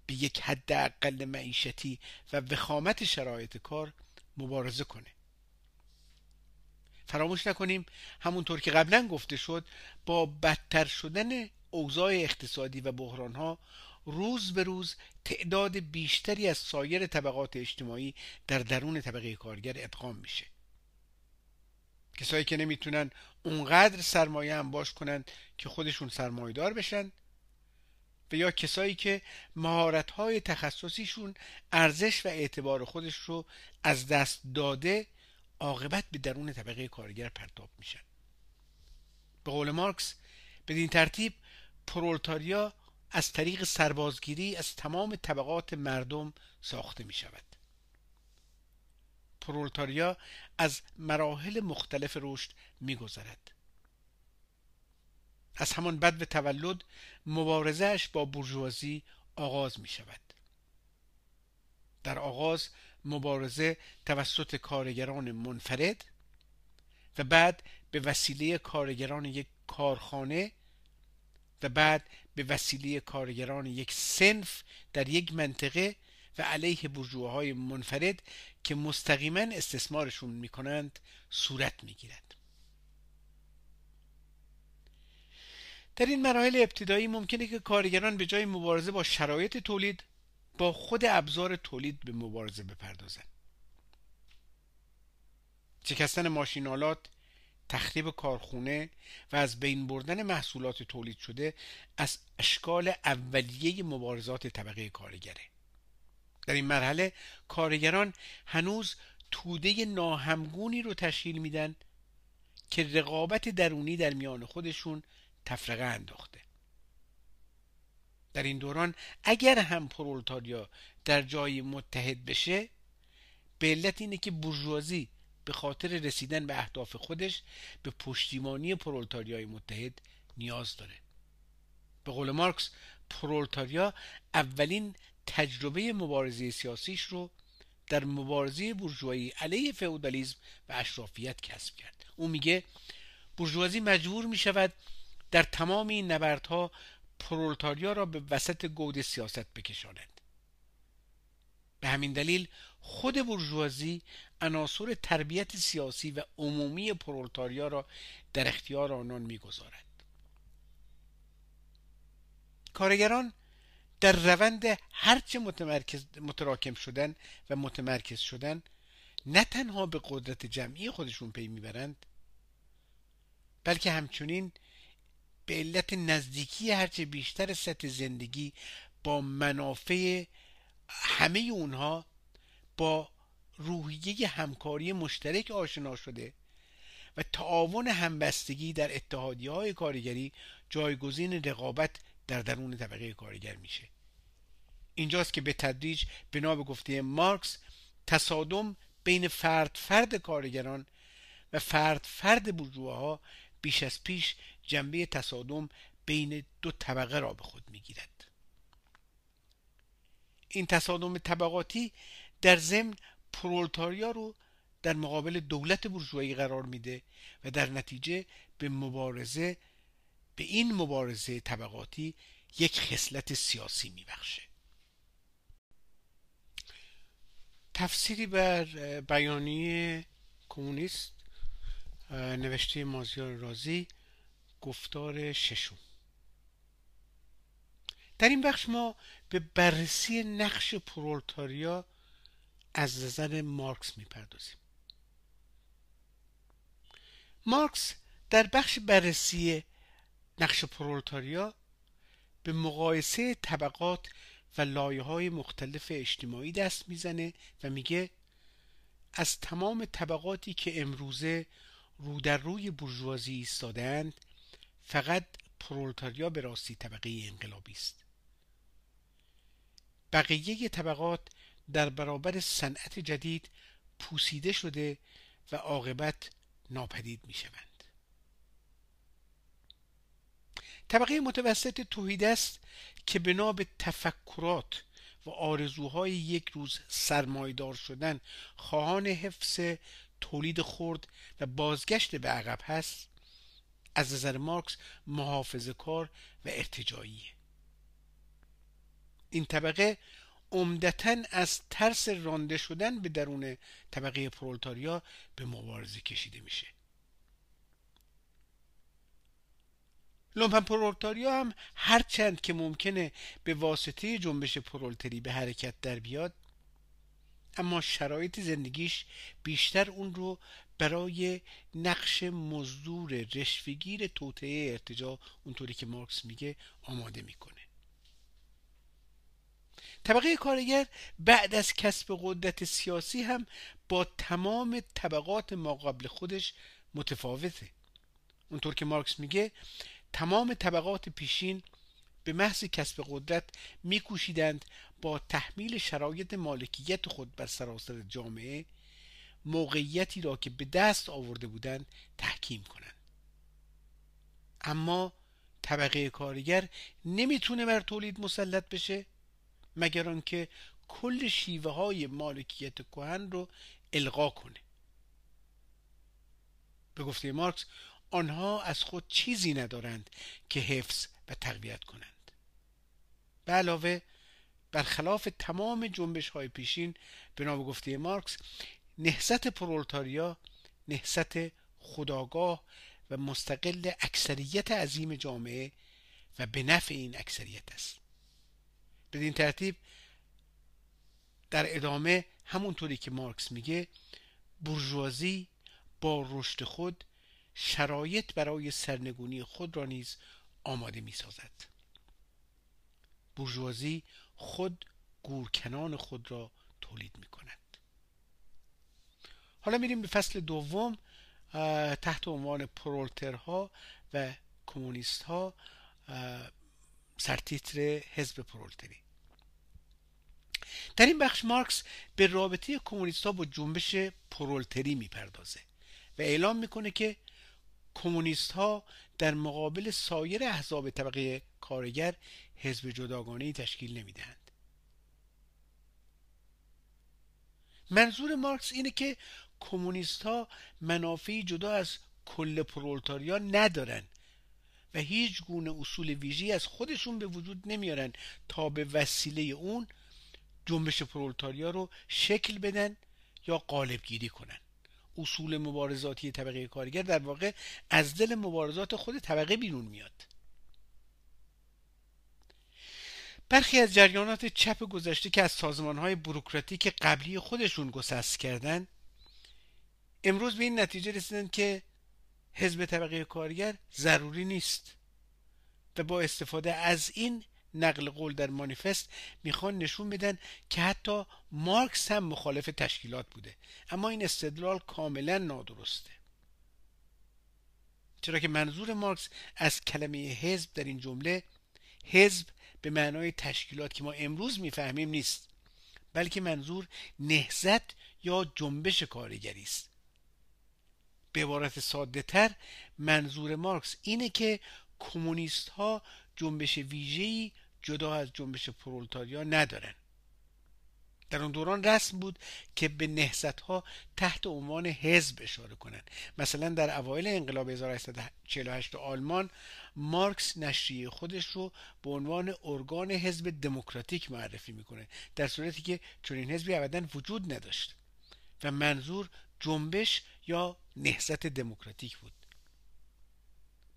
به یک حداقل معیشتی و وخامت شرایط کار مبارزه کنه. فراموش نکنیم همونطور که قبلا گفته شد با بدتر شدن اوضاع اقتصادی و بحرانها روز به روز تعداد بیشتری از سایر طبقات اجتماعی در درون طبقه کارگر ادغام میشه. کسایی که نمی‌تونن اونقدر سرمایه باش کنند که خودشون سرمایدار بشن و یا کسایی که مهارت‌های تخصصیشون ارزش و اعتبار خودش رو از دست داده عاقبت به درون طبقه کارگر پرتاب میشن. به قول مارکس بدین ترتیب پرولتاریا از طریق سربازگیری از تمام طبقات مردم ساخته می شود. پرولتاریا از مراحل مختلف رشد میگذرد از همان بد به تولد مبارزهش با برجوازی آغاز می شود. در آغاز مبارزه توسط کارگران منفرد و بعد به وسیله کارگران یک کارخانه و بعد به وسیله کارگران یک سنف در یک منطقه و علیه برجوهای منفرد که مستقیما استثمارشون می‌کنند صورت می‌گیرد. در این مراحل ابتدایی ممکنه که کارگران به جای مبارزه با شرایط تولید با خود ابزار تولید به مبارزه بپردازند. شکستن ماشینالات تخریب کارخونه و از بین بردن محصولات تولید شده از اشکال اولیه مبارزات طبقه کارگره. در این مرحله کارگران هنوز توده ناهمگونی رو تشکیل میدن که رقابت درونی در میان خودشون تفرقه انداخته. در این دوران اگر هم پرولتاریا در جای متحد بشه به علت اینه که برجوازی به خاطر رسیدن به اهداف خودش به پشتیبانی پرولتاریای متحد نیاز داره. به قول مارکس پرولتاریا اولین تجربه مبارزه سیاسیش رو در مبارزه برجوایی علیه فئودالیسم و اشرافیت کسب کرد. او میگه برجوازی مجبور می شود در تمام این نبردها پرولتاریا را به وسط گود سیاست بکشاند. به همین دلیل خود برجوازی عناصر تربیت سیاسی و عمومی پرولتاریا را در اختیار آنان می‌گذارد. کارگران در روند هرچه متمرکز متراکم شدن و متمرکز شدن نه تنها به قدرت جمعی خودشون پی می‌برند بلکه همچنین به علت نزدیکی هرچه بیشتر سطح زندگی با منافع همه اونها با روحیه همکاری مشترک آشنا شده و تعاون همبستگی در اتحادی های کارگری جایگزین رقابت در درون طبقه کارگر میشه. اینجاست که به تدریج بنا به گفته مارکس تصادم بین فرد فرد کارگران و فرد فرد ها بیش از پیش جنبه تصادم بین دو طبقه را به خود می‌گیرد. این تصادم طبقاتی در ضمن پرولتاریا رو در مقابل دولت برجوهایی قرار میده و در نتیجه به مبارزه به این مبارزه طبقاتی یک خصلت سیاسی میبخشه. تفسیری بر بیانیه کمونیست نوشته مازیار رازی گفتار ششم. در این بخش ما به بررسی نقش پرولتاریا از نظر مارکس می‌پردازیم. مارکس در بخش بررسی نقش پرولتاریا به مقایسه طبقات و لایه های مختلف اجتماعی دست می‌زنه و میگه از تمام طبقاتی که امروزه رو در روی برجوازی ایستادند فقط پرولتاریا به راستی طبقه انقلابی است. بقیه طبقات در برابر صنعت جدید پوسیده شده و عاقبت ناپدید می شوند. طبقه متوسط توحید است که بنا به تفکرات و آرزوهای یک روز سرمایدار شدن خواهان حفظ تولید خرد و بازگشت به عقب هست از نظر مارکس محافظه کار و ارتجاعیه این طبقه عمدتا از ترس رانده شدن به درون طبقه پرولتاریا به مبارزه کشیده میشه. لومپن پرولتاریا هم هرچند که ممکنه به واسطه جنبش پرولتری به حرکت در بیاد اما شرایط زندگیش بیشتر اون رو برای نقش مزدور رشوهگیر توطعه ارتجا اونطوری که مارکس میگه آماده می‌کنه. طبقه کارگر بعد از کسب قدرت سیاسی هم با تمام طبقات ما قبل خودش متفاوته. اونطور که مارکس میگه تمام طبقات پیشین به محض کسب قدرت میکوشیدند با تحمیل شرایط مالکیت خود بر سراسر جامعه موقعیتی را که به دست آورده بودند تحکیم کنند. اما طبقه کارگر نمی‌تونه بر تولید مسلط بشه. مگر آنکه کل شیوه های مالکیت کهن رو القا کنه. به گفته مارکس آنها از خود چیزی ندارند که حفظ و تقویت کنند. به علاوه برخلاف تمام جنبش های پیشین به نام گفته مارکس نهزت پرولتاریا نهزت خداگاه و مستقل اکثریت عظیم جامعه و به نفع این اکثریت است. بدین ترتیب در ادامه همونطوری که مارکس میگه بورژوازی با رشد خود شرایط برای سرنگونی خود را نیز آماده می سازد بورژوازی خود گورکنان خود را تولید می کند حالا میریم به فصل دوم تحت عنوان پرولترها و کمونیست ها سرتیتر حزب پرولتری. در این بخش مارکس به رابطه کمونیست ها با جنبش پرولتری می‌پردازه و اعلام می‌کنه که کمونیست ها در مقابل سایر احزاب طبقه کارگر حزب جداگانه تشکیل نمی‌دهند. منظور مارکس اینه که کمونیست ها منافعی جدا از کل پرولتاریا ندارن و هیچ گونه اصول ویژی از خودشون به وجود نمیارن تا به وسیله اون جنبش پرولتاریا رو شکل بدن یا قالب گیری کنن. اصول مبارزاتی طبقه کارگر در واقع از دل مبارزات خود طبقه بیرون میاد. برخی از جریانات چپ گذشته که از سازمان های بروکراتیک قبلی خودشون گسست کردن امروز به این نتیجه رسیدن که حزب طبقه کارگر ضروری نیست و با استفاده از این نقل قول در مانیفست می‌خوان نشون بدن که حتی مارکس هم مخالف تشکیلات بوده. اما این استدلال کاملا نادرسته. چرا که منظور مارکس از کلمه حزب در این جمله حزب به معنای تشکیلات که ما امروز می‌فهمیم نیست بلکه منظور نهزت یا جنبش کارگری است. به عبارت ساده تر منظور مارکس اینه که کمونیست ها جنبش ویژه‌ای جدا از جنبش پرولتاریا ندارن. در اون دوران رسم بود که به نهزت ها تحت عنوان حزب اشاره کنند. مثلا در اوایل انقلاب 1848 آلمان مارکس نشریه خودش رو به عنوان ارگان حزب دموکراتیک معرفی می‌کنه در صورتی که چنین حزبی ابدا وجود نداشت و منظور جنبش یا نهزت دموکراتیک بود.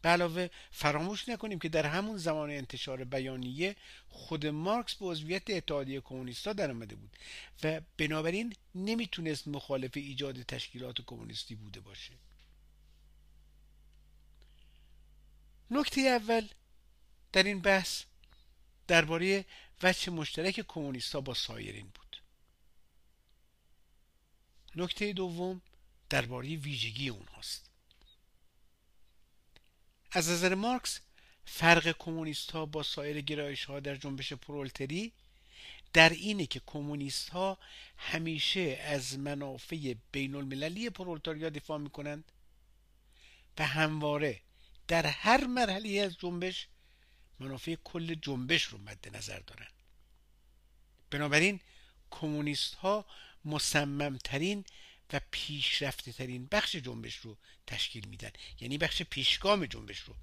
به علاوه فراموش نکنیم که در همون زمان انتشار بیانیه خود مارکس به عضویت اتحادیه کمونیستا در آمده بود و بنابراین نمی‌تونست مخالف ایجاد تشکیلات کمونیستی بوده باشه. نکته اول در این بحث درباره وجه مشترک کمونیستا با سایرین بود. نکته دوم درباره ویژگی اونهاست. از نظر مارکس فرق کمونیست ها با سایر گرایش ها در جنبش پرولتری در اینه که کمونیست ها همیشه از منافع بین المللی پرولتاریا دفاع می کنند و همواره در هر مرحله از جنبش منافع کل جنبش رو مد نظر دارند. بنابراین کمونیست ها مصممترین و پیشرفته ترین بخش جنبش رو تشکیل میدن. یعنی بخش پیشگام جنبش رو.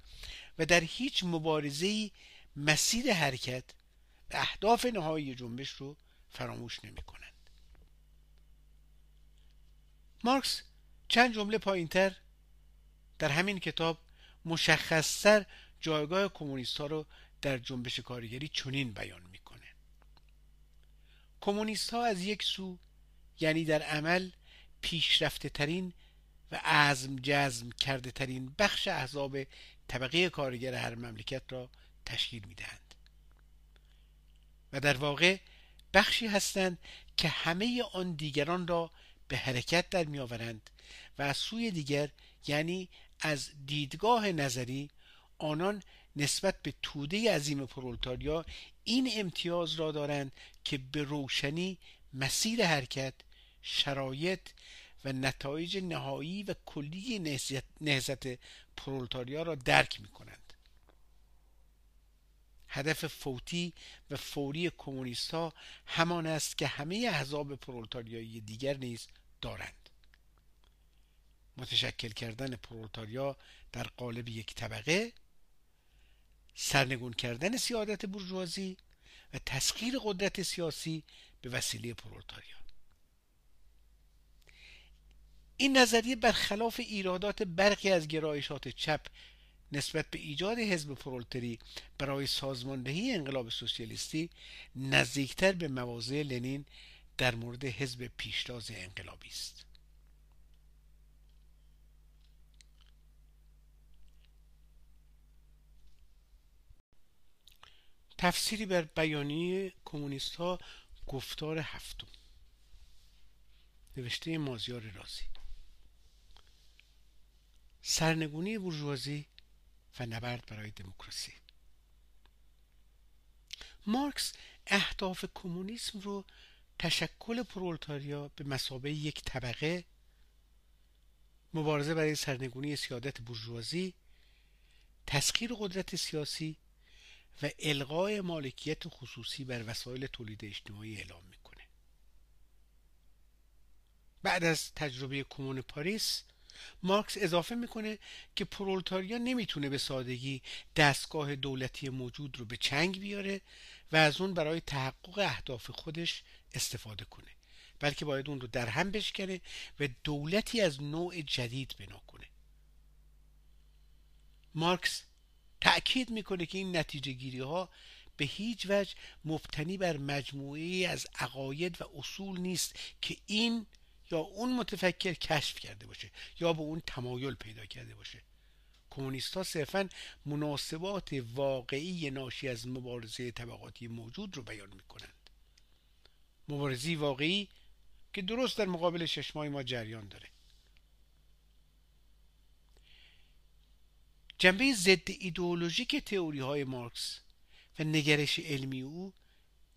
و در هیچ مبارزه مسیر حرکت و اهداف نهایی جنبش رو فراموش نمی کنند مارکس چند جمله پایینتر در همین کتاب مشخصتر جایگاه کمونیست ها رو در جنبش کارگری چنین بیان می‌کنه. کمونیست ها از یک سو یعنی در عمل پیشرفته ترین و عزم جزم کرده ترین بخش احزاب طبقه کارگر هر مملکت را تشکیل می‌دهند. و در واقع بخشی هستند که همه آن دیگران را به حرکت در میآورند و از سوی دیگر یعنی از دیدگاه نظری آنان نسبت به توده عظیم پرولتاریا این امتیاز را دارند که به روشنی مسیر حرکت شرایط و نتایج نهایی و کلی نهزت پرولتاریا را درک می کنند هدف فوتی و فوری کمونیست همان است که همه احزاب پرولتاریایی دیگر نیز دارند. متشکل کردن پرولتاریا در قالب یک طبقه سرنگون کردن سیادت برجوازی و تسخیر قدرت سیاسی به وسیله پرولتاریا. این نظریه برخلاف ایرادات برخی از گرایشات چپ نسبت به ایجاد حزب پرولتری برای سازماندهی انقلاب سوسیالیستی نزدیکتر به مواضع لنین در مورد حزب پیشتاز انقلابی است. تفسیری بر بیانیه کمونیست ها گفتار هفتم. نوشته مازیار رازی. سرنگونی بورژوازی و نبرد برای دموکراسی. مارکس اهداف کمونیسم رو تشکل پرولتاریا به مسابه یک طبقه مبارزه برای سرنگونی سیادت بورژوازی تسخیر قدرت سیاسی و الغای مالکیت خصوصی بر وسایل تولید اجتماعی اعلام می‌کنه. بعد از تجربه کمون پاریس مارکس اضافه می‌کنه که پرولتاریا نمی‌تونه به سادگی دستگاه دولتی موجود رو به چنگ بیاره و از اون برای تحقق اهداف خودش استفاده کنه بلکه باید اون رو در هم بشکنه و دولتی از نوع جدید بنا کنه. مارکس تأکید می‌کنه که این نتیجه گیری ها به هیچ وجه مبتنی بر مجموعه از عقاید و اصول نیست که این یا اون متفکر کشف کرده باشه یا به اون تمایل پیدا کرده باشه. کمونیست ها صرفا مناسبات واقعی ناشی از مبارزه طبقاتی موجود رو بیان می‌کنند. مبارزی واقعی که درست در مقابل چشمای ما جریان داره. جنبه ضد ایدئولوژیک تئوری های مارکس و نگرش علمی او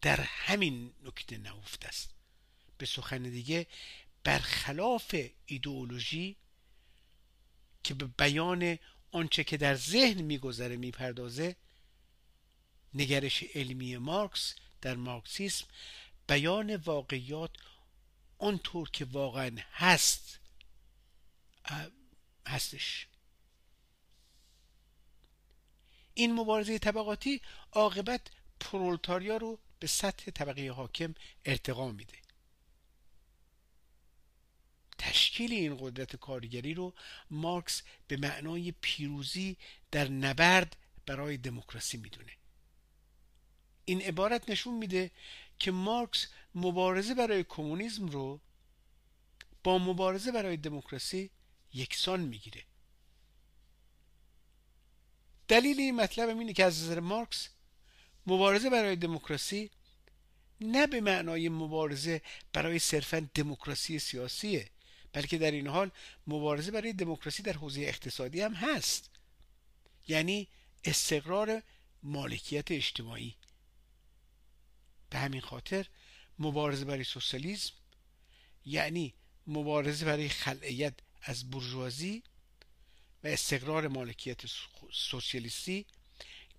در همین نکته نهفته است. به سخن دیگه برخلاف ایدئولوژی که به بیان آنچه که در ذهن میگذره می‌پردازه نگرش علمی مارکس در مارکسیسم بیان واقعیات آنطور که واقعا هست هستش. این مبارزه طبقاتی عاقبت پرولتاریا رو به سطح طبقه حاکم ارتقا میده. تشکیل این قدرت کارگری رو مارکس به معنای پیروزی در نبرد برای دموکراسی می‌دونه. این عبارت نشون میده که مارکس مبارزه برای کمونیسم رو با مبارزه برای دموکراسی یکسان می‌گیره. دلیل این مطلب اینه که از نظر مارکس مبارزه برای دموکراسی نه به معنای مبارزه برای صرفا دموکراسی سیاسیه. بلکه در این حال مبارزه برای دموکراسی در حوزه اقتصادی هم هست. یعنی استقرار مالکیت اجتماعی. به همین خاطر مبارزه برای سوسیالیسم یعنی مبارزه برای خلعیت از برجوازی و استقرار مالکیت سوسیالیستی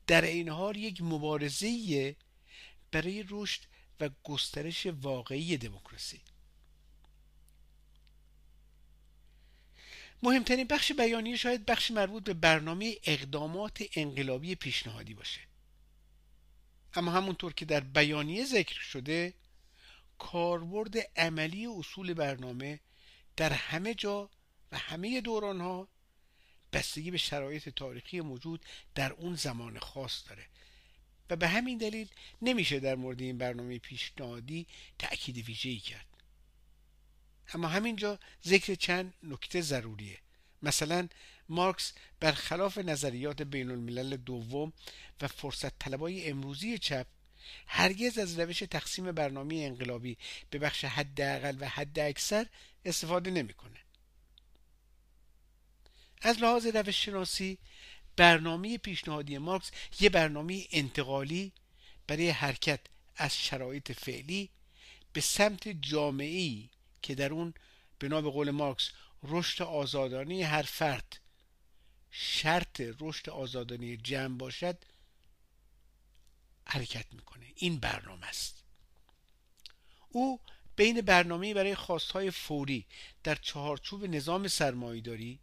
در این حال یک مبارزه برای رشد و گسترش واقعی دموکراسی. مهمترین بخش بیانیه شاید بخش مربوط به برنامه اقدامات انقلابی پیشنهادی باشه. اما همونطور که در بیانیه ذکر شده کاربرد عملی اصول برنامه در همه جا و همه دوران ها بستگی به شرایط تاریخی موجود در اون زمان خاص داره. و به همین دلیل نمیشه در مورد این برنامه پیشنهادی تأکید ویژه‌ای کرد. اما همینجا ذکر چند نکته ضروریه مثلا مارکس برخلاف نظریات بین الملل دوم و فرصت طلبای امروزی چپ هرگز از روش تقسیم برنامه انقلابی به بخش حداقل و حد اکثر استفاده نمی‌کنه. از لحاظ روش شناسی برنامه پیشنهادی مارکس یه برنامه انتقالی برای حرکت از شرایط فعلی به سمت جامعی که در اون بنا به قول مارکس رشد آزادانه هر فرد شرط رشد آزادانه جمع باشد حرکت می‌کنه. این برنامه است. او بین برنامه برای خواستهای فوری در چهارچوب نظام سرمایهداری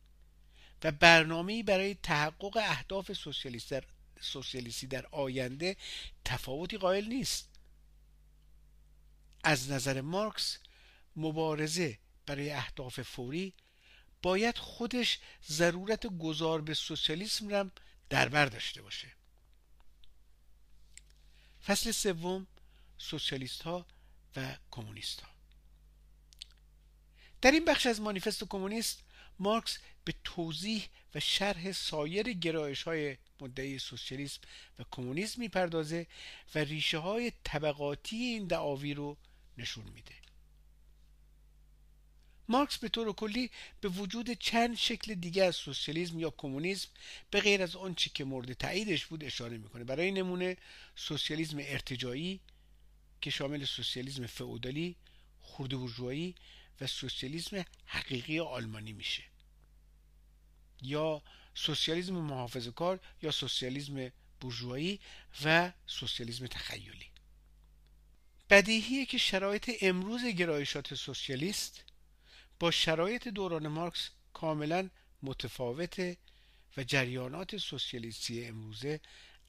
و برنامه برای تحقق اهداف سوسیالیست در سوسیالیستی در آینده تفاوتی قائل نیست. از نظر مارکس مبارزه برای اهداف فوری باید خودش ضرورت گذار به سوسیالیسم را در بر داشته باشه. فصل سوم سوسیالیست ها و کمونیست ها در این بخش از مانیفست کمونیست مارکس به توضیح و شرح سایر گرایش های مدعی سوسیالیسم و کمونیسم می‌پردازه و ریشه های طبقاتی این دعاوی رو نشون میده. مارکس به طور کلی به وجود چند شکل دیگه از سوسیالیسم یا کمونیسم به غیر از آنچه که مورد تاییدش بود اشاره می‌کنه. برای نمونه سوسیالیسم ارتجایی که شامل سوسیالیسم فئودالی خرد بورژوایی و سوسیالیسم حقیقی آلمانی میشه. یا سوسیالیسم محافظه کار یا سوسیالیسم بورژوایی و سوسیالیسم تخیلی. بدیهیه که شرایط امروز گرایشات سوسیالیست با شرایط دوران مارکس کاملا متفاوته و جریانات سوسیالیستی امروزه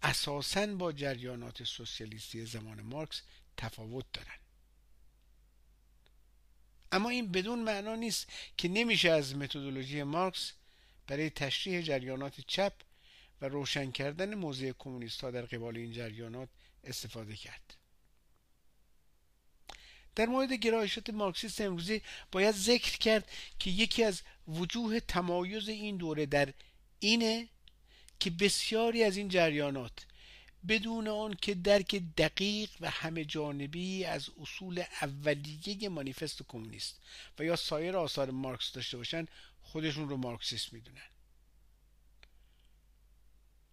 اساساً با جریانات سوسیالیستی زمان مارکس تفاوت دارند. اما این بدون معنا نیست که نمیشه از متدولوژی مارکس برای تشریح جریانات چپ و روشن کردن موضع کمونیست در قبال این جریانات استفاده کرد. در مورد گرایشات مارکسیست امروزی باید ذکر کرد که یکی از وجوه تمایز این دوره در اینه که بسیاری از این جریانات بدون آن که درک دقیق و همه جانبی از اصول اولیه مانیفست کمونیست و یا سایر آثار مارکس داشته باشن خودشون رو مارکسیست می‌دونن.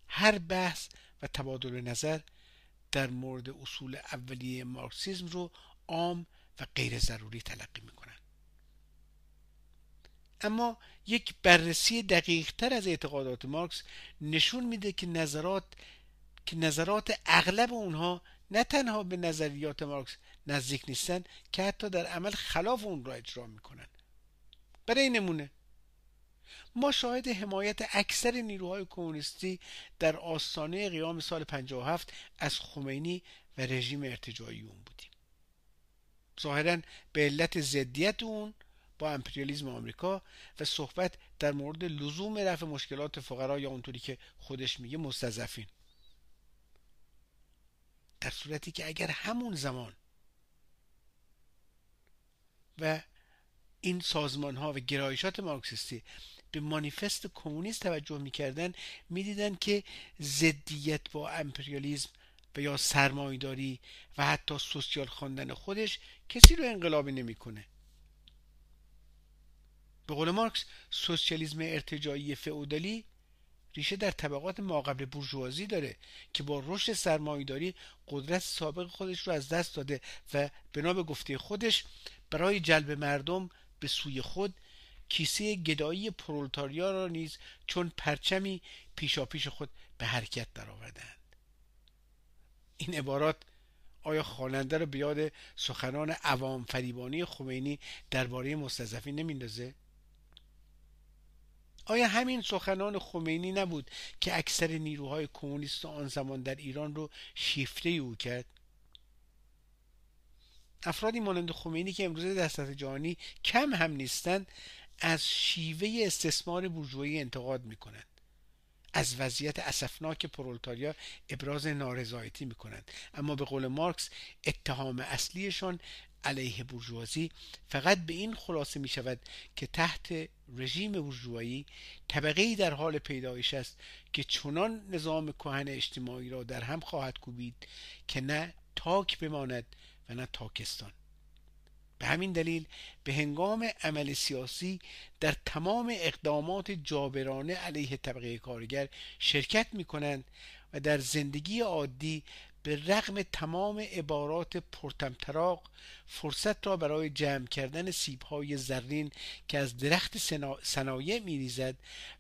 هر بحث و تبادل نظر در مورد اصول اولیه مارکسیزم رو عام و غیر ضروری تلقی می‌کنن. اما یک بررسی دقیق تر از اعتقادات مارکس نشون میده که نظرات که نظرات اغلب اونها نه تنها به نظریات مارکس نزدیک نیستن که حتی در عمل خلاف اون را اجرا می‌کنن. برای نمونه ما شاهد حمایت اکثر نیروهای کمونیستی در آستانه قیام سال 57 از خمینی و رژیم ارتجاعی اون بودیم. ظاهرا به علت ضدیت اون با امپریالیزم آمریکا و صحبت در مورد لزوم رفع مشکلات فقرا یا اونطوری که خودش میگه مستضعفین. در صورتی که اگر همون زمان و این سازمان ها و گرایشات مارکسیستی به مانیفست کمونیست توجه می‌کردن می‌دیدن که ضدیت با امپریالیزم و یا سرمایداری و حتی سوسیال خواندن خودش کسی رو انقلابی نمی‌کنه. به قول مارکس سوسیالیسم ارتجاعی فئودالی ریشه در طبقات ماقبل بورژوازی داره که با رشد سرمایهداری قدرت سابق خودش رو از دست داده و بنا به گفته خودش برای جلب مردم به سوی خود کیسه گدایی پرولتاریا را نیز چون پرچمی پیشاپیش خود به حرکت درآوردند این عبارات آیا خواننده را به سخنان عوام فریبانی خمینی درباره مستضعفین نمیندازه؟ آیا همین سخنان خمینی نبود که اکثر نیروهای کمونیست آن زمان در ایران رو شیفته او کرد؟ افرادی مانند خمینی که امروزه در سطح جهانی کم هم نیستند از شیوه استثمار بورژوایی انتقاد می‌کنند. از وضعیت اسفناک پرولتاریا ابراز نارضایتی می‌کنند. اما به قول مارکس اتهام اصلیشان علیه بورژوازی فقط به این خلاصه می شود که تحت رژیم بورژوایی طبقه در حال پیدایش است که چنان نظام کهن اجتماعی را در هم خواهد کوبید که نه تاک بماند و نه تاکستان. به همین دلیل به هنگام عمل سیاسی در تمام اقدامات جابرانه علیه طبقه کارگر شرکت می کنند و در زندگی عادی به رغم تمام عبارات پرتمطراق فرصت را برای جمع کردن سیبهای زرین که از درخت صنایع میریزد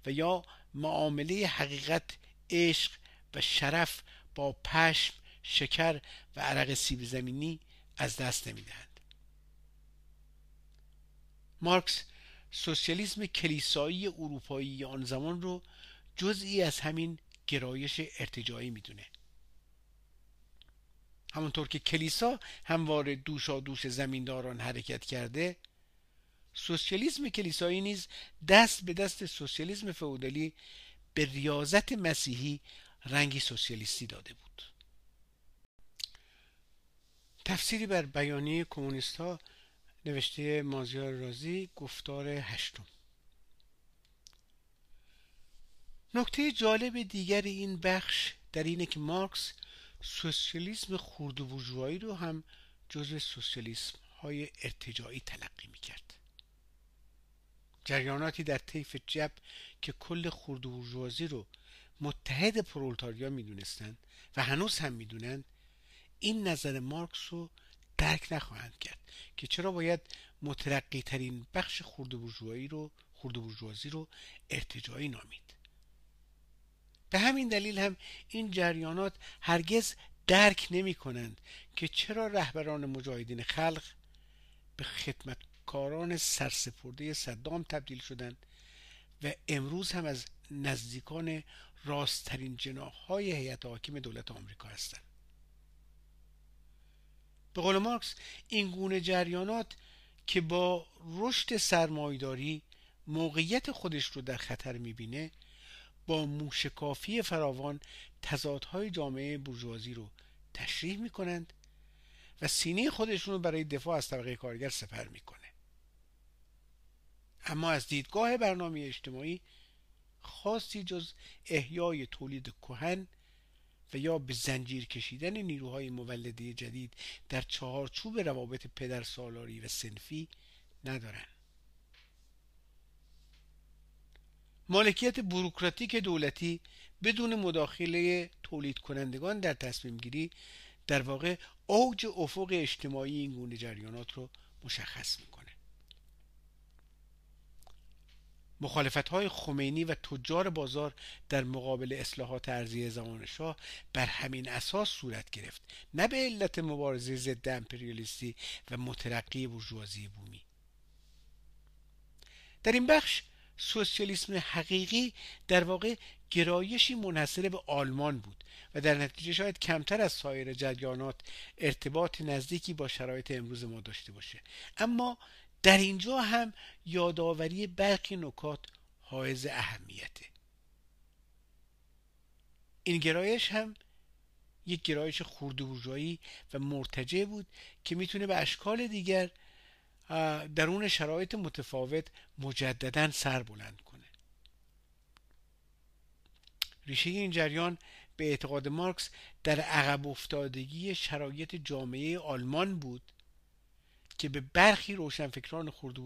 و یا معامله حقیقت عشق و شرف با پشم شکر و عرق سیب زمینی از دست نمی‌دهند مارکس سوسیالیسم کلیسایی اروپایی آن زمان رو جزئی از همین گرایش ارتجاعی می‌دونه. همونطور که کلیسا همواره دوشا دوش زمینداران حرکت کرده سوسیالیسم کلیسایی نیز دست به دست سوسیالیسم فئودالی به ریاضت مسیحی رنگی سوسیالیستی داده بود. تفسیری بر بیانیه کمونیست ها نوشته مازیار رازی گفتار هشتم. نکته جالب دیگر این بخش در اینه که مارکس سوسیالیسم خورد و رو هم جزو سوسیالیسم های ارتجاعی تلقی می کرد جریاناتی در طیف جب که کل خورد و رو متحد پرولتاریا می دونستند و هنوز هم می دونند این نظر مارکس رو درک نخواهند کرد که چرا باید مترقی ترین بخش خورد رو خورد رو ارتجاعی نامید. به همین دلیل هم این جریانات هرگز درک نمی کنند که چرا رهبران مجاهدین خلق به خدمتکاران سرسپرده صدام تبدیل شدند و امروز هم از نزدیکان راستترین های هیئت حاکم دولت آمریکا هستند. به قول مارکس این گونه جریانات که با رشد سرمایداری موقعیت خودش رو در خطر می‌بینه با موشکافی فراوان تضادهای جامعه بورژوازی رو تشریح می‌کنند و سینه خودشون رو برای دفاع از طبقه کارگر سپر می‌کنه. اما از دیدگاه برنامه اجتماعی خاصی جز احیای تولید کهن و یا به زنجیر کشیدن نیروهای مولده جدید در چهارچوب روابط پدر سالاری و سنفی ندارند مالکیت بروکراتیک دولتی بدون مداخله تولید کنندگان در تصمیم گیری در واقع اوج افق اجتماعی این گونه جریانات رو مشخص می‌کنه. مخالفت های خمینی و تجار بازار در مقابل اصلاحات ارزی زمان شاه بر همین اساس صورت گرفت. نه به علت مبارزه ضد امپریالیستی و مترقی برجوازی بومی. در این بخش سوسیالیسم حقیقی در واقع گرایشی منحصر به آلمان بود و در نتیجه شاید کمتر از سایر جریانات ارتباط نزدیکی با شرایط امروز ما داشته باشه. اما در اینجا هم یادآوری برخی نکات حائز اهمیته. این گرایش هم یک گرایش خورد و مرتجع بود که می‌تونه به اشکال دیگر درون شرایط متفاوت مجددا سر بلند کنه. ریشه این جریان به اعتقاد مارکس در عقب افتادگی شرایط جامعه آلمان بود که به برخی روشنفکران خرد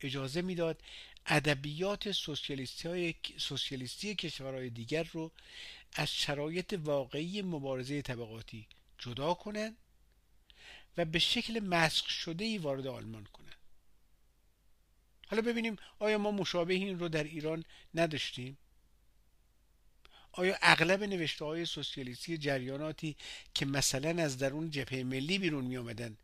اجازه می‌داد ادبیات سوسیالیستی, سوسیالیستی کشورهای دیگر رو از شرایط واقعی مبارزه طبقاتی جدا کنند و به شکل مسخ شده ای وارد آلمان کنند. حالا ببینیم آیا ما مشابه این رو در ایران نداشتیم؟ آیا اغلب نوشته های سوسیالیستی جریاناتی که مثلا از درون جبهه ملی بیرون می آمدن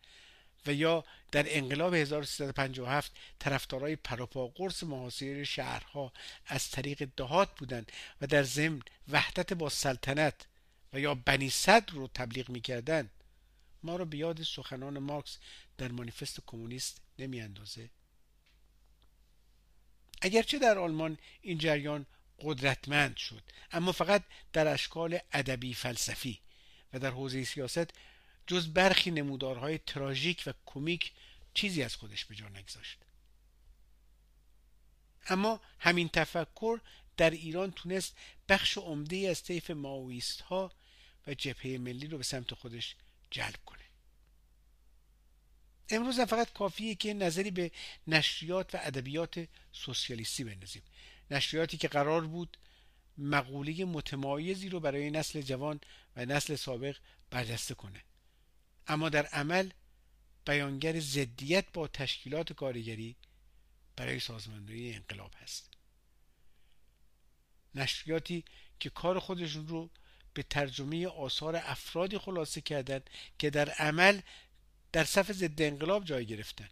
و یا در انقلاب 1357 طرفدارای پروپا قرص محاصره شهرها از طریق دهات بودند و در ضمن وحدت با سلطنت و یا بنی صدر رو تبلیغ می‌کردند. ما را به یاد سخنان مارکس در مانیفست کمونیست نمی اندازه اگرچه در آلمان این جریان قدرتمند شد اما فقط در اشکال ادبی فلسفی و در حوزه سیاست جز برخی نمودارهای تراژیک و کمیک چیزی از خودش به جا نگذاشت. اما همین تفکر در ایران تونست بخش عمده از طیف ماویست ها و جبهه ملی رو به سمت خودش جلب کنه. امروز هم فقط کافیه که نظری به نشریات و ادبیات سوسیالیستی بندازیم. نشریاتی که قرار بود مقوله متمایزی رو برای نسل جوان و نسل سابق برجسته کنه. اما در عمل بیانگر ضدیت با تشکیلات کارگری برای سازماندهی انقلاب هست. نشریاتی که کار خودشون رو به ترجمه آثار افرادی خلاصه کردند که در عمل در صف ضد انقلاب جای گرفتن.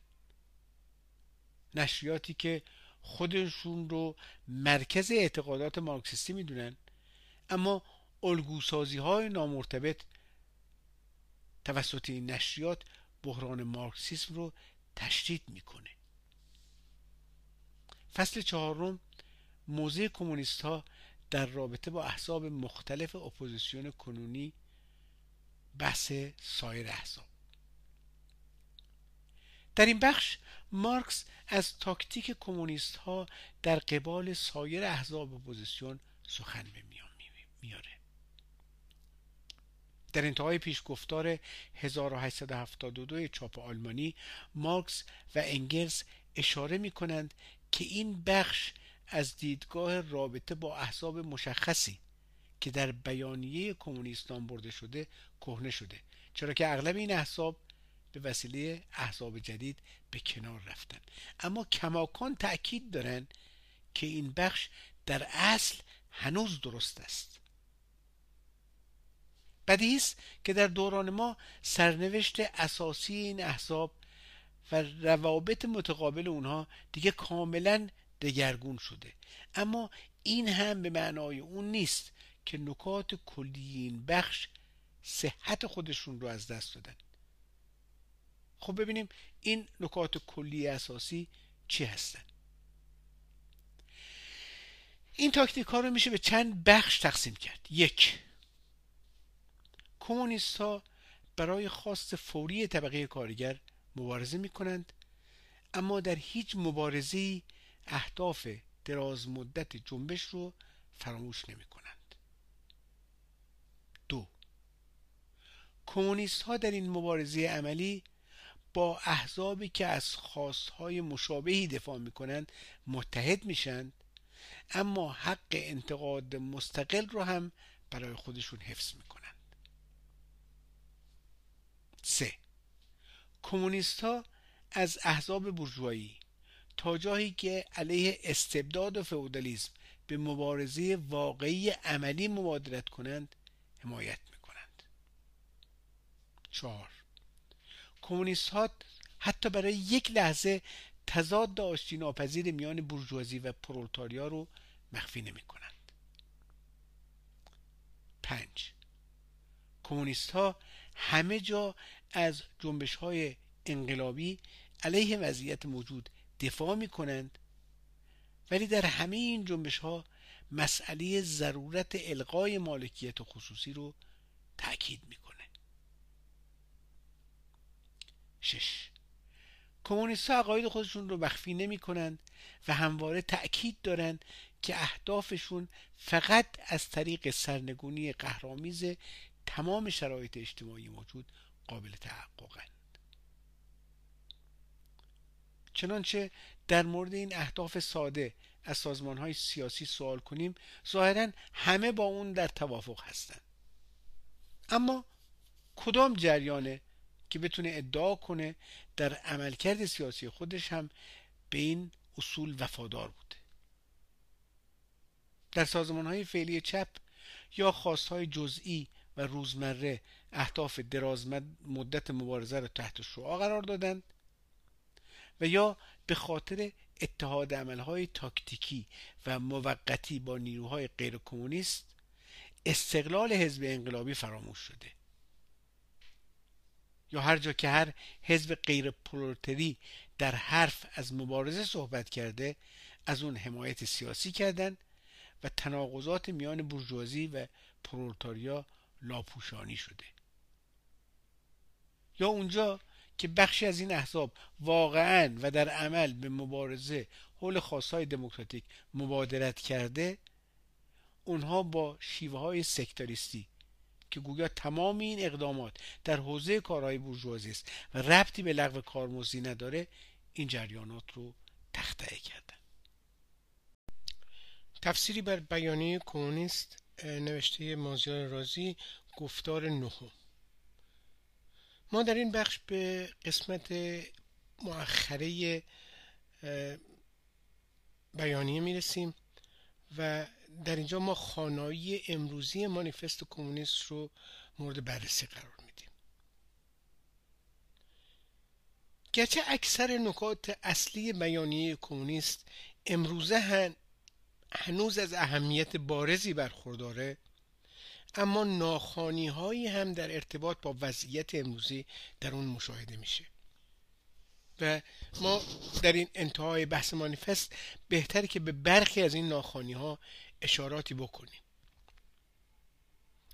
نشریاتی که خودشون رو مرکز اعتقادات مارکسیستی می‌دونن اما الگوسازی های نامرتبط توسط این نشریات بحران مارکسیسم رو تشدید می‌کنه. فصل چهارم موضع کمونیست ها در رابطه با احزاب مختلف اپوزیسیون کنونی بحث سایر احزاب. در این بخش مارکس از تاکتیک کمونیست ها در قبال سایر احزاب اپوزیسیون سخن به میان میاره. در انتهای پیشگفتار 1872 چاپ آلمانی مارکس و انگلز اشاره می کنند که این بخش از دیدگاه رابطه با احزاب مشخصی که در بیانیه کمونیست نام برده شده کهنه شده چرا که اغلب این احزاب به وسیله احزاب جدید به کنار رفتن. اما کماکان تأکید دارند که این بخش در اصل هنوز درست است. بدیهی است که در دوران ما سرنوشت اساسی این احزاب و روابط متقابل اونها دیگه کاملا دگرگون شده. اما این هم به معنای اون نیست که نکات کلی این بخش صحت خودشون رو از دست دادن. خب ببینیم این نکات کلی اساسی چی هستن. این تاکتیک ها رو میشه به چند بخش تقسیم کرد. یک کمونیست ها برای خواست فوری طبقه کارگر مبارزه می کنند اما در هیچ مبارزه اهداف دراز مدت جنبش رو فراموش نمی کنند دو کمونیست ها در این مبارزه عملی با احزابی که از خواستهای مشابهی دفاع می کنند متحد میشند اما حق انتقاد مستقل رو هم برای خودشون حفظ می کنند سه. کمونیست ها از احزاب برجوهایی تا جایی که علیه استبداد و فئودالیسم به مبارزه واقعی عملی مبادرت کنند حمایت می‌کنند. چهار. کمونیست ها حتی برای یک لحظه تضاد آشتی ناپذیر میان برجوازی و پرولتاریا رو مخفی نمی کنند پنج. کمونیست ها همه جا از جنبش های انقلابی علیه وضعیت موجود دفاع می کنند ولی در همه این جنبش ها مسئله ضرورت القای مالکیت خصوصی رو تاکید می‌کنه. شش. کمونیست عقاید خودشون رو مخفی نمی کنند و همواره تأکید دارند که اهدافشون فقط از طریق سرنگونی قهرامیز تمام شرایط اجتماعی موجود قابل تحققند. چنانچه در مورد این اهداف ساده از سازمان های سیاسی سوال کنیم ظاهرا همه با اون در توافق هستند. اما کدام جریانه که بتونه ادعا کنه در عملکرد سیاسی خودش هم به این اصول وفادار بوده؟ در سازمان های فعلی چپ یا خواستهای جزئی روزمره اهداف دراز مدت مبارزه را تحت شعا قرار دادند و یا به خاطر اتحاد عملهای تاکتیکی و موقتی با نیروهای غیر کمونیست استقلال حزب انقلابی فراموش شده. یا هر جا که هر حزب غیر پرولتری در حرف از مبارزه صحبت کرده از اون حمایت سیاسی کردند و تناقضات میان برجوازی و پرولتاریا لاپوشانی شده. یا اونجا که بخشی از این احزاب واقعا و در عمل به مبارزه حول خواستهای دموکراتیک مبادرت کرده اونها با شیوه های سکتاریستی که گویا تمام این اقدامات در حوزه کارهای بورژوازی است و ربطی به لغو کارمزدی نداره این جریانات رو تخته کردن. تفسیری بر بیانیه کمونیست نوشته مازیار رازی گفتار نهم. ما در این بخش به قسمت مؤخره بیانیه می‌رسیم و در اینجا ما خانایی امروزی مانیفست کمونیست رو مورد بررسی قرار میدیم. گرچه اکثر نکات اصلی بیانیه کمونیست امروزه هنوز از اهمیت بارزی برخورداره اما ناخانی هایی هم در ارتباط با وضعیت امروزی در اون مشاهده میشه. و ما در این انتهای بحث مانیفست بهتره که به برخی از این ناخانی ها اشاراتی بکنیم.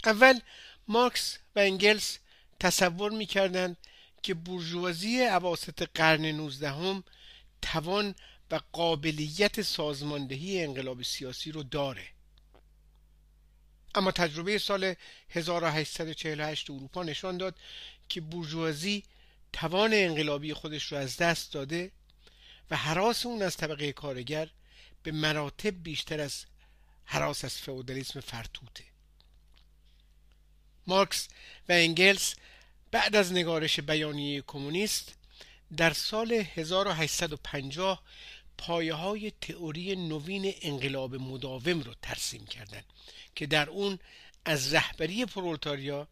اول مارکس و انگلس تصور می‌کردند که بورژوازی عواسط قرن نوزدهم توان و قابلیت سازماندهی انقلاب سیاسی رو داره. اما تجربه سال 1848 اروپا نشان داد که بورژوازی توان انقلابی خودش رو از دست داده و حراس اون از طبقه کارگر به مراتب بیشتر از حراس از فئودالیسم فرتوته. مارکس و انگلس بعد از نگارش بیانیه کمونیست در سال 1850 پایه های تئوری نوین انقلاب مداوم رو ترسیم کردند که در اون از رهبری پرولتاریا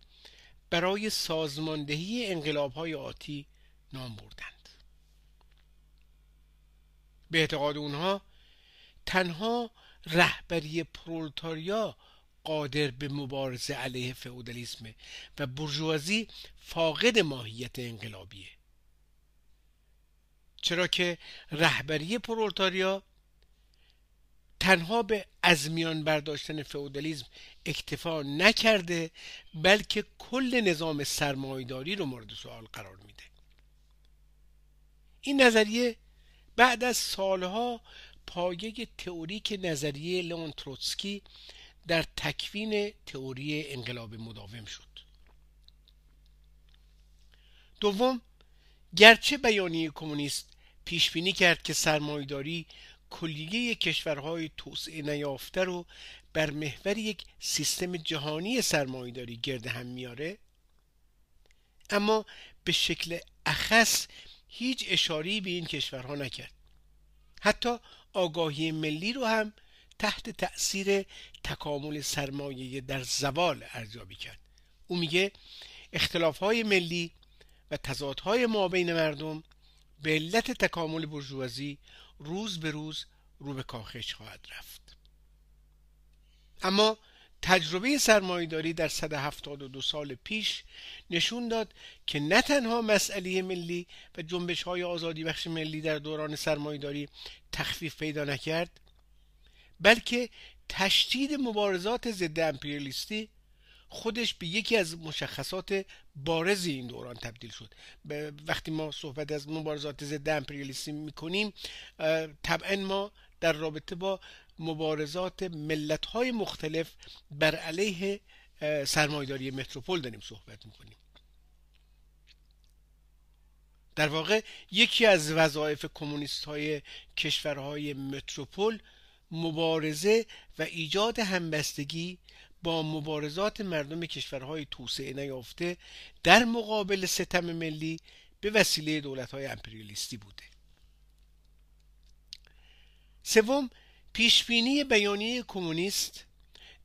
برای سازماندهی انقلاب های آتی نام بردند. به اعتقاد اونها تنها رهبری پرولتاریا قادر به مبارزه علیه فئودالیسم و برجوازی فاقد ماهیت انقلابیه. چرا که رهبری پرولتاریا تنها به از میان برداشتن فئودالیسم اکتفا نکرده بلکه کل نظام سرمایداری رو مورد سوال قرار میده. این نظریه بعد از سالها پایه تئوریک نظریه لئون تروتسکی در تکوین تئوری انقلاب مداوم شد. دوم گرچه بیانیه کمونیست پیش بینی کرد که سرمایداری کلیه کشورهای توسعه نیافته رو بر محور یک سیستم جهانی سرمایداری گرد هم میاره. اما به شکل اخص هیچ اشاری به این کشورها نکرد. حتی آگاهی ملی رو هم تحت تأثیر تکامل سرمایه در زوال ارزیابی کرد. او میگه اختلاف های ملی و تضادهای ما بین مردم به علت تکامل برجوازی روز به روز رو به کاخش خواهد رفت. اما تجربه سرمایهداری در 172 سال پیش نشون داد که نه تنها مسئله ملی و جنبش های آزادی بخش ملی در دوران سرمایهداری تخفیف پیدا نکرد بلکه تشدید مبارزات ضد امپریالیستی خودش به یکی از مشخصات بارز این دوران تبدیل شد. وقتی ما صحبت از مبارزات ضد امپریالیستی می‌کنیم طبعا ما در رابطه با مبارزات ملت های مختلف بر علیه سرمایداری متروپول داریم صحبت می‌کنیم. در واقع یکی از وظایف کمونیست های کشورهای متروپول مبارزه و ایجاد همبستگی با مبارزات مردم کشورهای توسعه نیافته در مقابل ستم ملی به وسیله دولتهای امپریالیستی بوده. سوم پیشبینی بیانیه کمونیست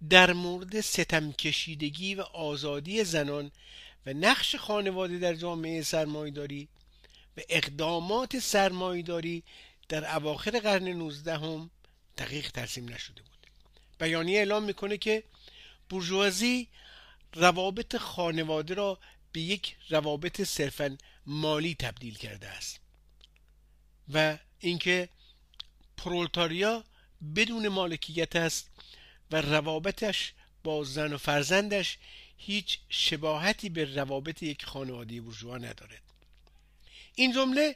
در مورد ستم کشیدگی و آزادی زنان و نقش خانواده در جامعه سرمایداری و اقدامات سرمایداری در اواخر قرن نوزدهم دقیق ترسیم نشده بود. بیانیه اعلام می‌کنه که بورژوازی روابط خانواده را به یک روابط صرفا مالی تبدیل کرده است و اینکه پرولتاریا بدون مالکیت است و روابطش با زن و فرزندش هیچ شباهتی به روابط یک خانواده بورژوا ندارد. این جمله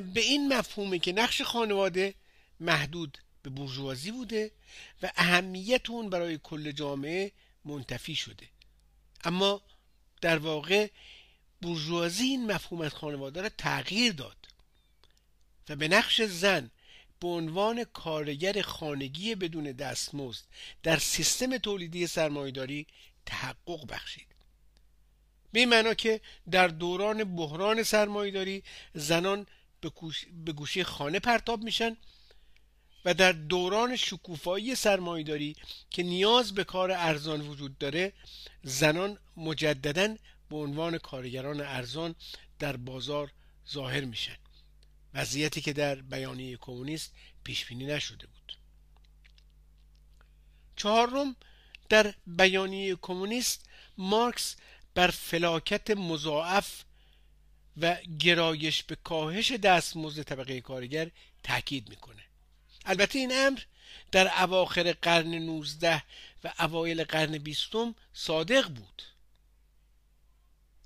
به این مفهومه که نقش خانواده محدود به بورژوازی بوده و اهمیت اون برای کل جامعه منتفی شده. اما در واقع بورژوازی این مفهوم از خانواده را تغییر داد و به نقش زن به عنوان کارگر خانگی بدون دستمزد در سیستم تولیدی سرمایهداری تحقق بخشید. به این معنا که در دوران بحران سرمایهداری زنان به گوشه خانه پرتاب میشن و در دوران شکوفایی سرمایهداری که نیاز به کار ارزان وجود داره زنان مجددا به عنوان کارگران ارزان در بازار ظاهر میشن. وضعیتی که در بیانیه کمونیست پیش بینی نشده بود. چهارم در بیانیه کمونیست مارکس بر فلاکت مضاعف و گرایش به کاهش دستمزد طبقه کارگر تاکید می‌کنه البته این امر در اواخر قرن 19 و اوایل قرن بیستم صادق بود.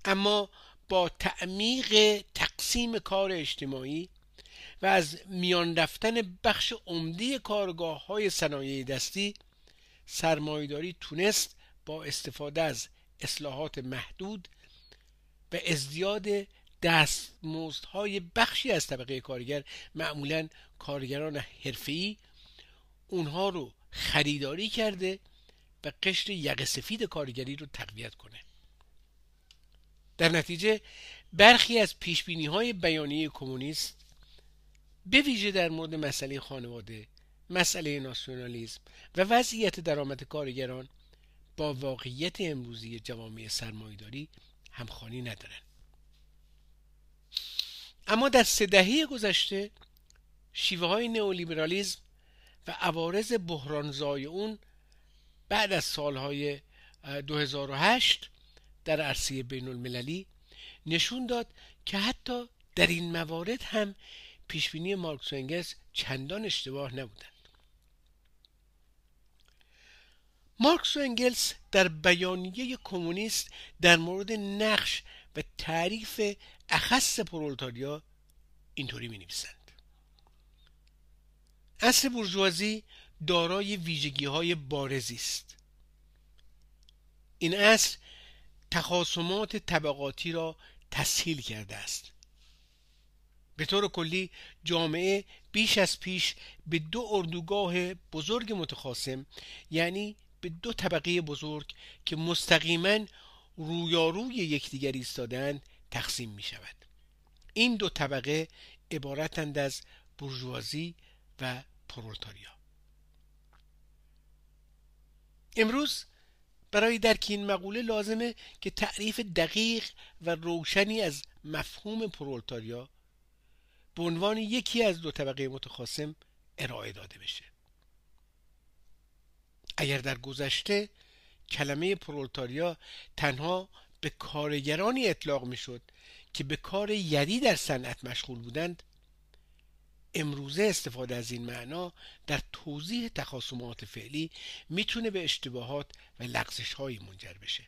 اما با تعمیق تقسیم کار اجتماعی و از میان رفتن بخش عمده کارگاه های صنایع دستی سرمایداری تونست با استفاده از اصلاحات محدود و ازدیاد دستمزدهای بخشی از طبقه کارگر معمولا کارگران حرفه‌ای اونها رو خریداری کرده و قشر یقه سفید کارگری رو تقویت کنه. در نتیجه برخی از پیشبینی های بیانیه کمونیست به ویژه در مورد مسئله خانواده مسئله ناسیونالیسم و وضعیت درآمد کارگران با واقعیت امروزی جوامع سرمایهداری همخوانی ندارند. اما در سه دهه گذشته شیوه های نئولیبرالیزم و عوارض بحرانزای اون بعد از سالهای 2008 در عرصه بین المللی نشون داد که حتی در این موارد هم پیشبینی مارکس و انگلس چندان اشتباه نبودند. مارکس و انگلس در بیانیه کمونیست در مورد نقش و تعریف اخص پرولتاریا اینطوری می نویسند اصل برجوازی دارای ویژگی های بارزی است. این اصل تخاصمات طبقاتی را تسهیل کرده است. به طور کلی جامعه بیش از پیش به دو اردوگاه بزرگ متخاصم یعنی به دو طبقه بزرگ که مستقیما رویاروی یکدیگر ایستادند تقسیم می شود. این دو طبقه عبارتند از برجوازی و پرولتاریا. امروز برای درک این مقوله لازمه که تعریف دقیق و روشنی از مفهوم پرولتاریا به عنوان یکی از دو طبقه متخاصم ارائه داده بشه. اگر در گذشته کلمه پرولتاریا تنها به کارگرانی اطلاق می‌شد که به کار یدی در صنعت مشغول بودند. امروزه استفاده از این معنا در توضیح تخاصمات فعلی می‌تونه به اشتباهات و لغزش هایی منجر بشه.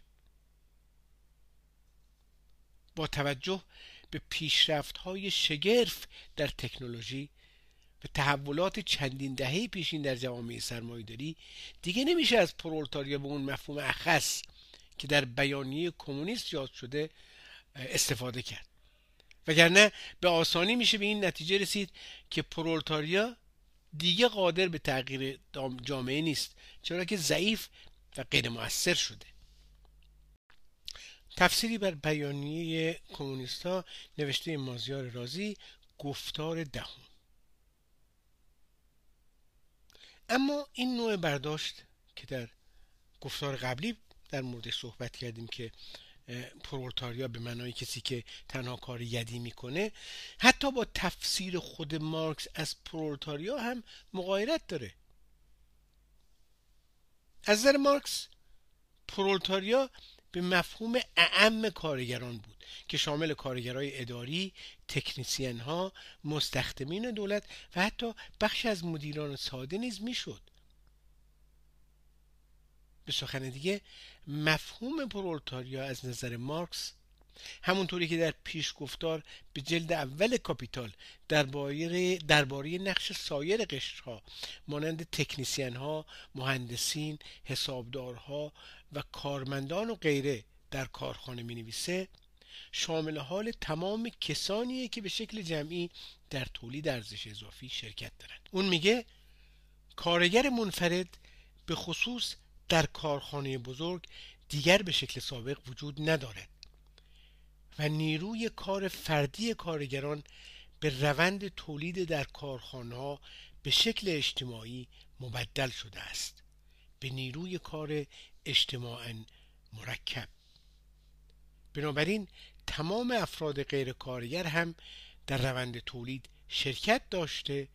با توجه به پیشرفت های شگرف در تکنولوژی و تحولات چندین دهه پیشین در جوامع سرمایهداری دیگه نمیشه از پرولتاریا به اون مفهوم اخص که در بیانیه کمونیست یاد شده استفاده کرد. وگرنه به آسانی میشه به این نتیجه رسید که پرولتاریا دیگه قادر به تغییر جامعه نیست چرا که ضعیف و غیر مؤثر شده. تفسیری بر بیانیه کمونیستا نوشته مازیار رازی گفتار دهم. اما این نوع برداشت که در گفتار قبلی در مورد صحبت کردیم که پرولتاریا به معنای کسی که تنها کار یدی می‌کنه حتی با تفسیر خود مارکس از پرولتاریا هم مقایرت داره از نظر مارکس پرولتاریا به مفهوم اعم کارگران بود که شامل کارگرای اداری، تکنیسین ها، مستخدمین دولت و حتی بخش از مدیران ساده نیز می‌شد. به سخن دیگه مفهوم پرولتاریا از نظر مارکس همونطوری که در پیش گفتار به جلد اول کاپیتال درباره درباره نقش سایر قشرها مانند تکنیسین ها، مهندسین، حسابدارها و کارمندان و غیره در کارخانه می نویسه شامل حال تمام کسانیه که به شکل جمعی در تولید ارزش اضافی شرکت دارند. اون میگه کارگر منفرد به خصوص در کارخانه بزرگ دیگر به شکل سابق وجود ندارد و نیروی کار فردی کارگران به روند تولید در کارخانه به شکل اجتماعی مبدل شده است. به نیروی کار اجتماعا مرکب. بنابراین تمام افراد غیر کارگر هم در روند تولید شرکت داشته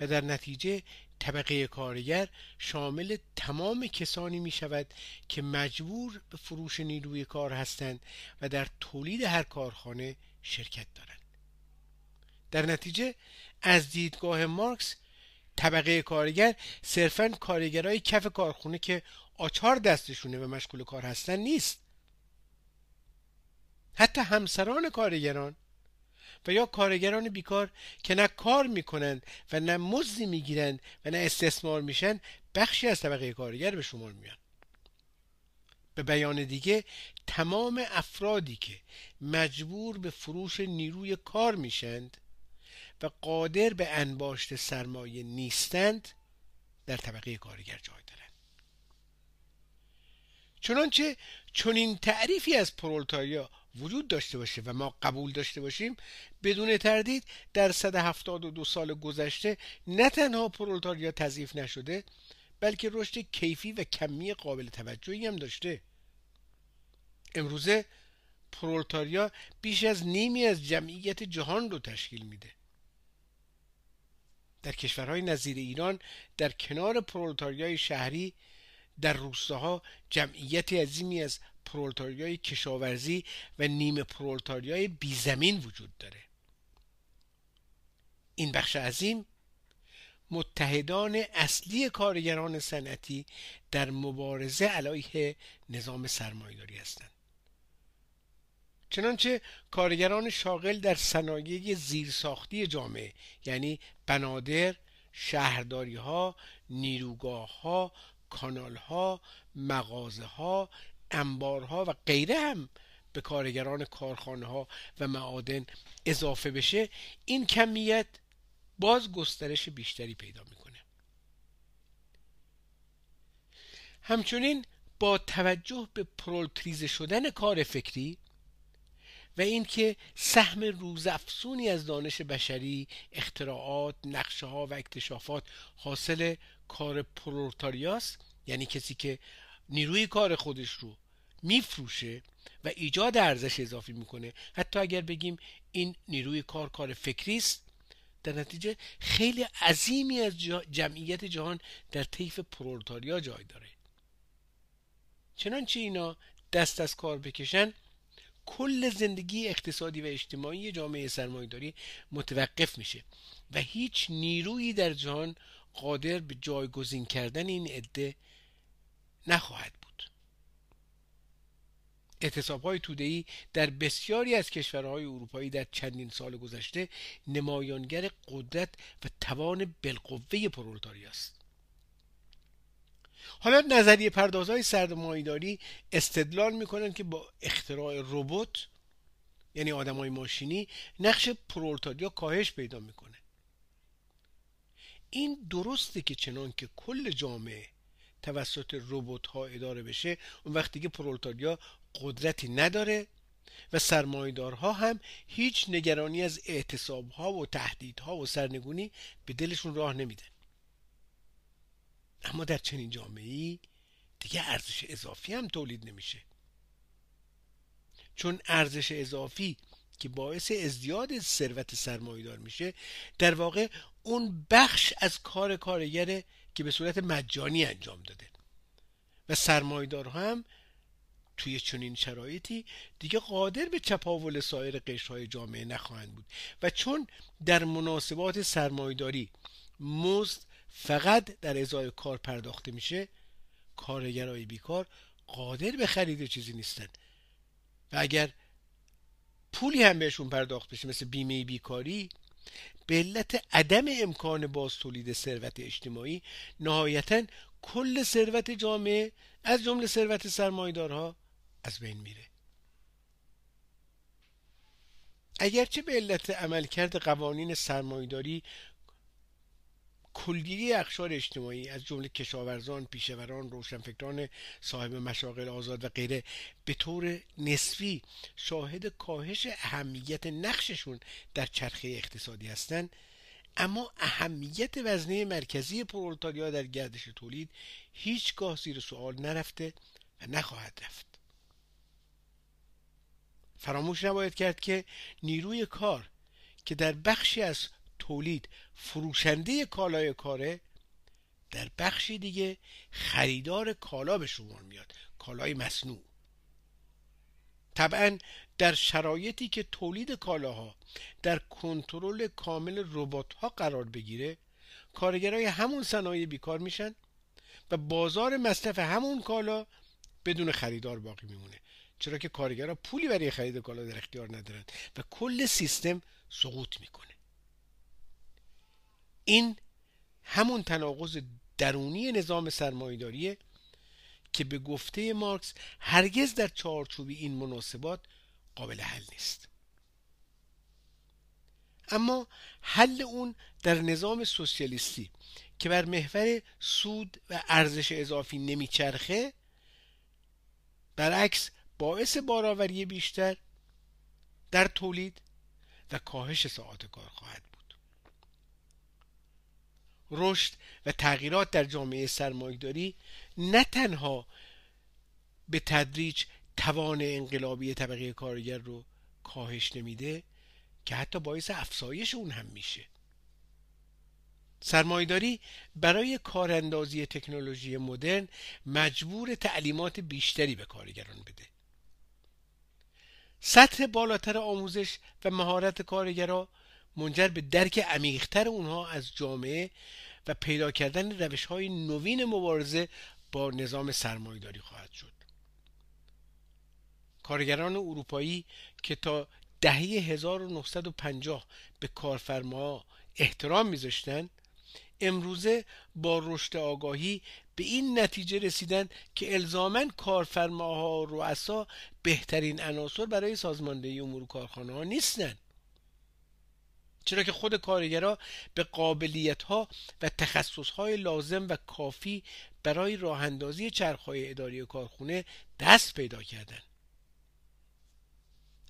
و در نتیجه طبقه کارگر شامل تمام کسانی می شود که مجبور به فروش نیروی کار هستند و در تولید هر کارخانه شرکت دارند. در نتیجه از دیدگاه مارکس طبقه کارگر صرفا کارگرای کف کارخونه که آچار دستشونه و مشغول کار هستن نیست. حتی همسران کارگران و یا کارگران بیکار که نه کار می‌کنند و نه مزدی می‌گیرند و نه استثمار میشن بخشی از طبقه کارگر به شمار میان به بیان دیگه تمام افرادی که مجبور به فروش نیروی کار میشند و قادر به انباشت سرمایه نیستند در طبقه کارگر جای دارند چنانچه چنین تعریفی از پرولتاریا وجود داشته باشه و ما قبول داشته باشیم بدون تردید در 172 سال گذشته نه تنها پرولتاریا تضعیف نشده بلکه رشد کیفی و کمی قابل توجهی هم داشته. امروزه پرولتاریا بیش از نیمی از جمعیت جهان رو تشکیل میده. در کشورهای نظیر ایران در کنار پرولتاریای شهری در روستاها جمعیتی عظیمی از پرولتاریای کشاورزی و نیمه پرولتاریای بیزمین وجود داره. این بخش عظیم متحدان اصلی کارگران صنعتی در مبارزه علیه نظام سرمایهداری هستند. چنانچه کارگران شاغل در صنایع زیرساختی جامعه یعنی بنادر شهرداری ها نیروگاه ها کانال ها مغازه ها انبارها و غیره هم به کارگران کارخانه ها و معادن اضافه بشه این کمیت باز گسترش بیشتری پیدا می‌کنه. همچنین با توجه به پرولتریزه شدن کار فکری و اینکه سهم روزافزونی از دانش بشری اختراعات نقشه ها و اکتشافات حاصل کار پرولتاریاست یعنی کسی که نیروی کار خودش رو میفروشه و ایجاد ارزش اضافی می‌کنه. حتی اگر بگیم این نیروی کار کار فکری است در نتیجه خیلی عظیمی از جمعیت جهان در طیف پرولتاریا جای داره. چنانچه اینا دست از کار بکشن کل زندگی اقتصادی و اجتماعی جامعه سرمایهداری متوقف میشه و هیچ نیرویی در جهان قادر به جایگزین کردن این عده نخواهد بود. اعتصاب های تودهی در بسیاری از کشورهای اروپایی در چندین سال گذشته نمایانگر قدرت و توان بالقوه پرولتاری است. حالا نظریه پردازهای سرمایهداری استدلال می‌کنن که با اختراع ربات یعنی آدمای ماشینی نقش پرولتاریا کاهش پیدا می‌کنه. این درسته که چنان که کل جامعه توسط ربات ها اداره بشه اون وقت دیگه پرولتاریا قدرتی نداره و سرمایدارها هم هیچ نگرانی از اعتصاب ها و تهدیدها و سرنگونی به دلشون راه نمیده اما در چنین جامعه دیگه ارزش اضافی هم تولید نمیشه. چون ارزش اضافی که باعث ازدیاد ثروت سرمایدار میشه در واقع اون بخش از کار کارگره که به صورت مجانی انجام داده. و سرمایدار هم توی چنین شرایطی دیگه قادر به چپاول سایر قشرهای جامعه نخواهند بود. و چون در مناسبات سرمایداری مزد فقط در ازای کار پرداخته میشه کارگرای بیکار قادر به خرید چیزی نیستن. و اگر پولی هم بهشون پرداخت بشه مثل بیمه بیکاری به علت عدم امکان باز تولید ثروت اجتماعی نهایتا کل ثروت جامعه از جمله ثروت سرمایدارها از بین میره. اگرچه به علت عملکرد قوانین سرمایداری کلیه اخشار اجتماعی از جمله کشاورزان، پیشوران، روشنفکران صاحب مشاغل آزاد و غیره به طور نسبی شاهد کاهش اهمیت نقششون در چرخه اقتصادی هستند. اما اهمیت وزنه مرکزی پرولتاریا در گردش تولید هیچگاه زیر سوال نرفته و نخواهد رفت. فراموش نباید کرد که نیروی کار که در بخشی از تولید فروشنده کالای کاره در بخشی دیگه خریدار کالا به شمار میاد کالای مصنوع. طبعا در شرایطی که تولید کالاها در کنترل کامل ربات ها قرار بگیره کارگرای همون صنایع بیکار میشن و بازار مصرف همون کالا بدون خریدار باقی میمونه. چرا که کارگرها پولی برای خرید کالا در اختیار ندارن و کل سیستم سقوط می‌کنه. این همون تناقض درونی نظام سرمایداریه که به گفته مارکس هرگز در چارچوبی این مناسبات قابل حل نیست. اما حل اون در نظام سوسیالیستی که بر محور سود و ارزش اضافی نمیچرخه برعکس باعث بارآوری بیشتر در تولید و کاهش ساعات کار خواهد بود. رشد و تغییرات در جامعه سرمایهداری نه تنها به تدریج توان انقلابی طبقه کارگر رو کاهش نمیده که حتی باعث افزایش اون هم میشه. سرمایداری برای کاراندازی تکنولوژی مدرن مجبور تعلیمات بیشتری به کارگران بده. سطح بالاتر آموزش و مهارت کارگرا منجر به درک عمیقتر اونها از جامعه و پیدا کردن روش های نوین مبارزه با نظام سرمایداری خواهد شد. کارگران اروپایی که تا دهه 1950 به کارفرما احترام میذاشتند امروزه با رشد آگاهی به این نتیجه رسیدن که الزاما کارفرماها و رؤسا بهترین عناصر برای سازماندهی امور کارخانه ها نیستند. چرا که خود کارگرها به قابلیت ها و تخصص های لازم و کافی برای راه اندازی چرخهای اداری کارخونه دست پیدا کردند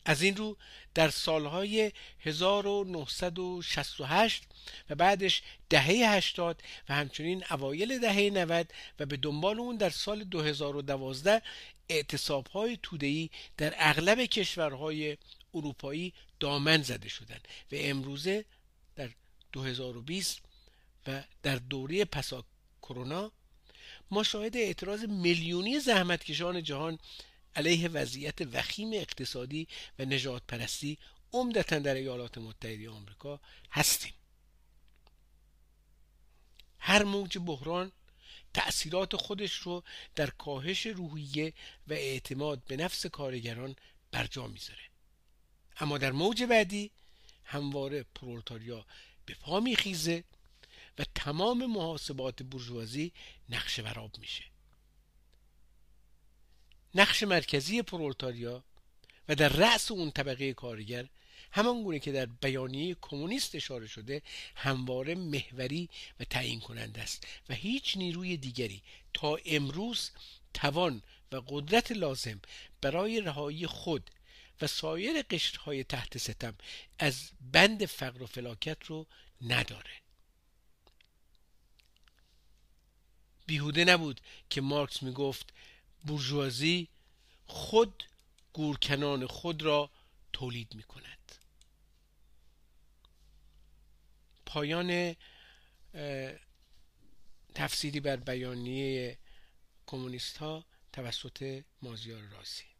از این رو در سالهای 1968 و بعدش دهه 80 و همچنین اوایل دهه 90 و به دنبال اون در سال 2012 اعتصاب های در اغلب کشورهای اروپایی دامن زده شدند و امروزه در 2020 و در دوره پسا کرونا ما شاهد اعتراض میلیونی زحمتکشان جهان علیه وضعیت وخیم اقتصادی و نجات پرستی عمدتا در ایالات متحده آمریکا هستیم. هر موج بحران تأثیرات خودش رو در کاهش روحیه و اعتماد به نفس کارگران برجا می‌ذاره. اما در موج بعدی همواره پرولتاریا به پا میخیزه و تمام محاسبات برجوازی نقش وراب میشه. نقش مرکزی پرولتاریا و در رأس اون طبقه کارگر همان گونه که در بیانیه کمونیست اشاره شده همواره محوری و تعیین کننده است و هیچ نیروی دیگری تا امروز توان و قدرت لازم برای رهایی خود و سایر قشرهای تحت ستم از بند فقر و فلاکت رو نداره. بیهوده نبود که مارکس می‌گفت بورژوازی خود گورکنان خود را تولید می کند پایان تفسیری بر بیانیه کمونیست ها توسط مازیار رازی.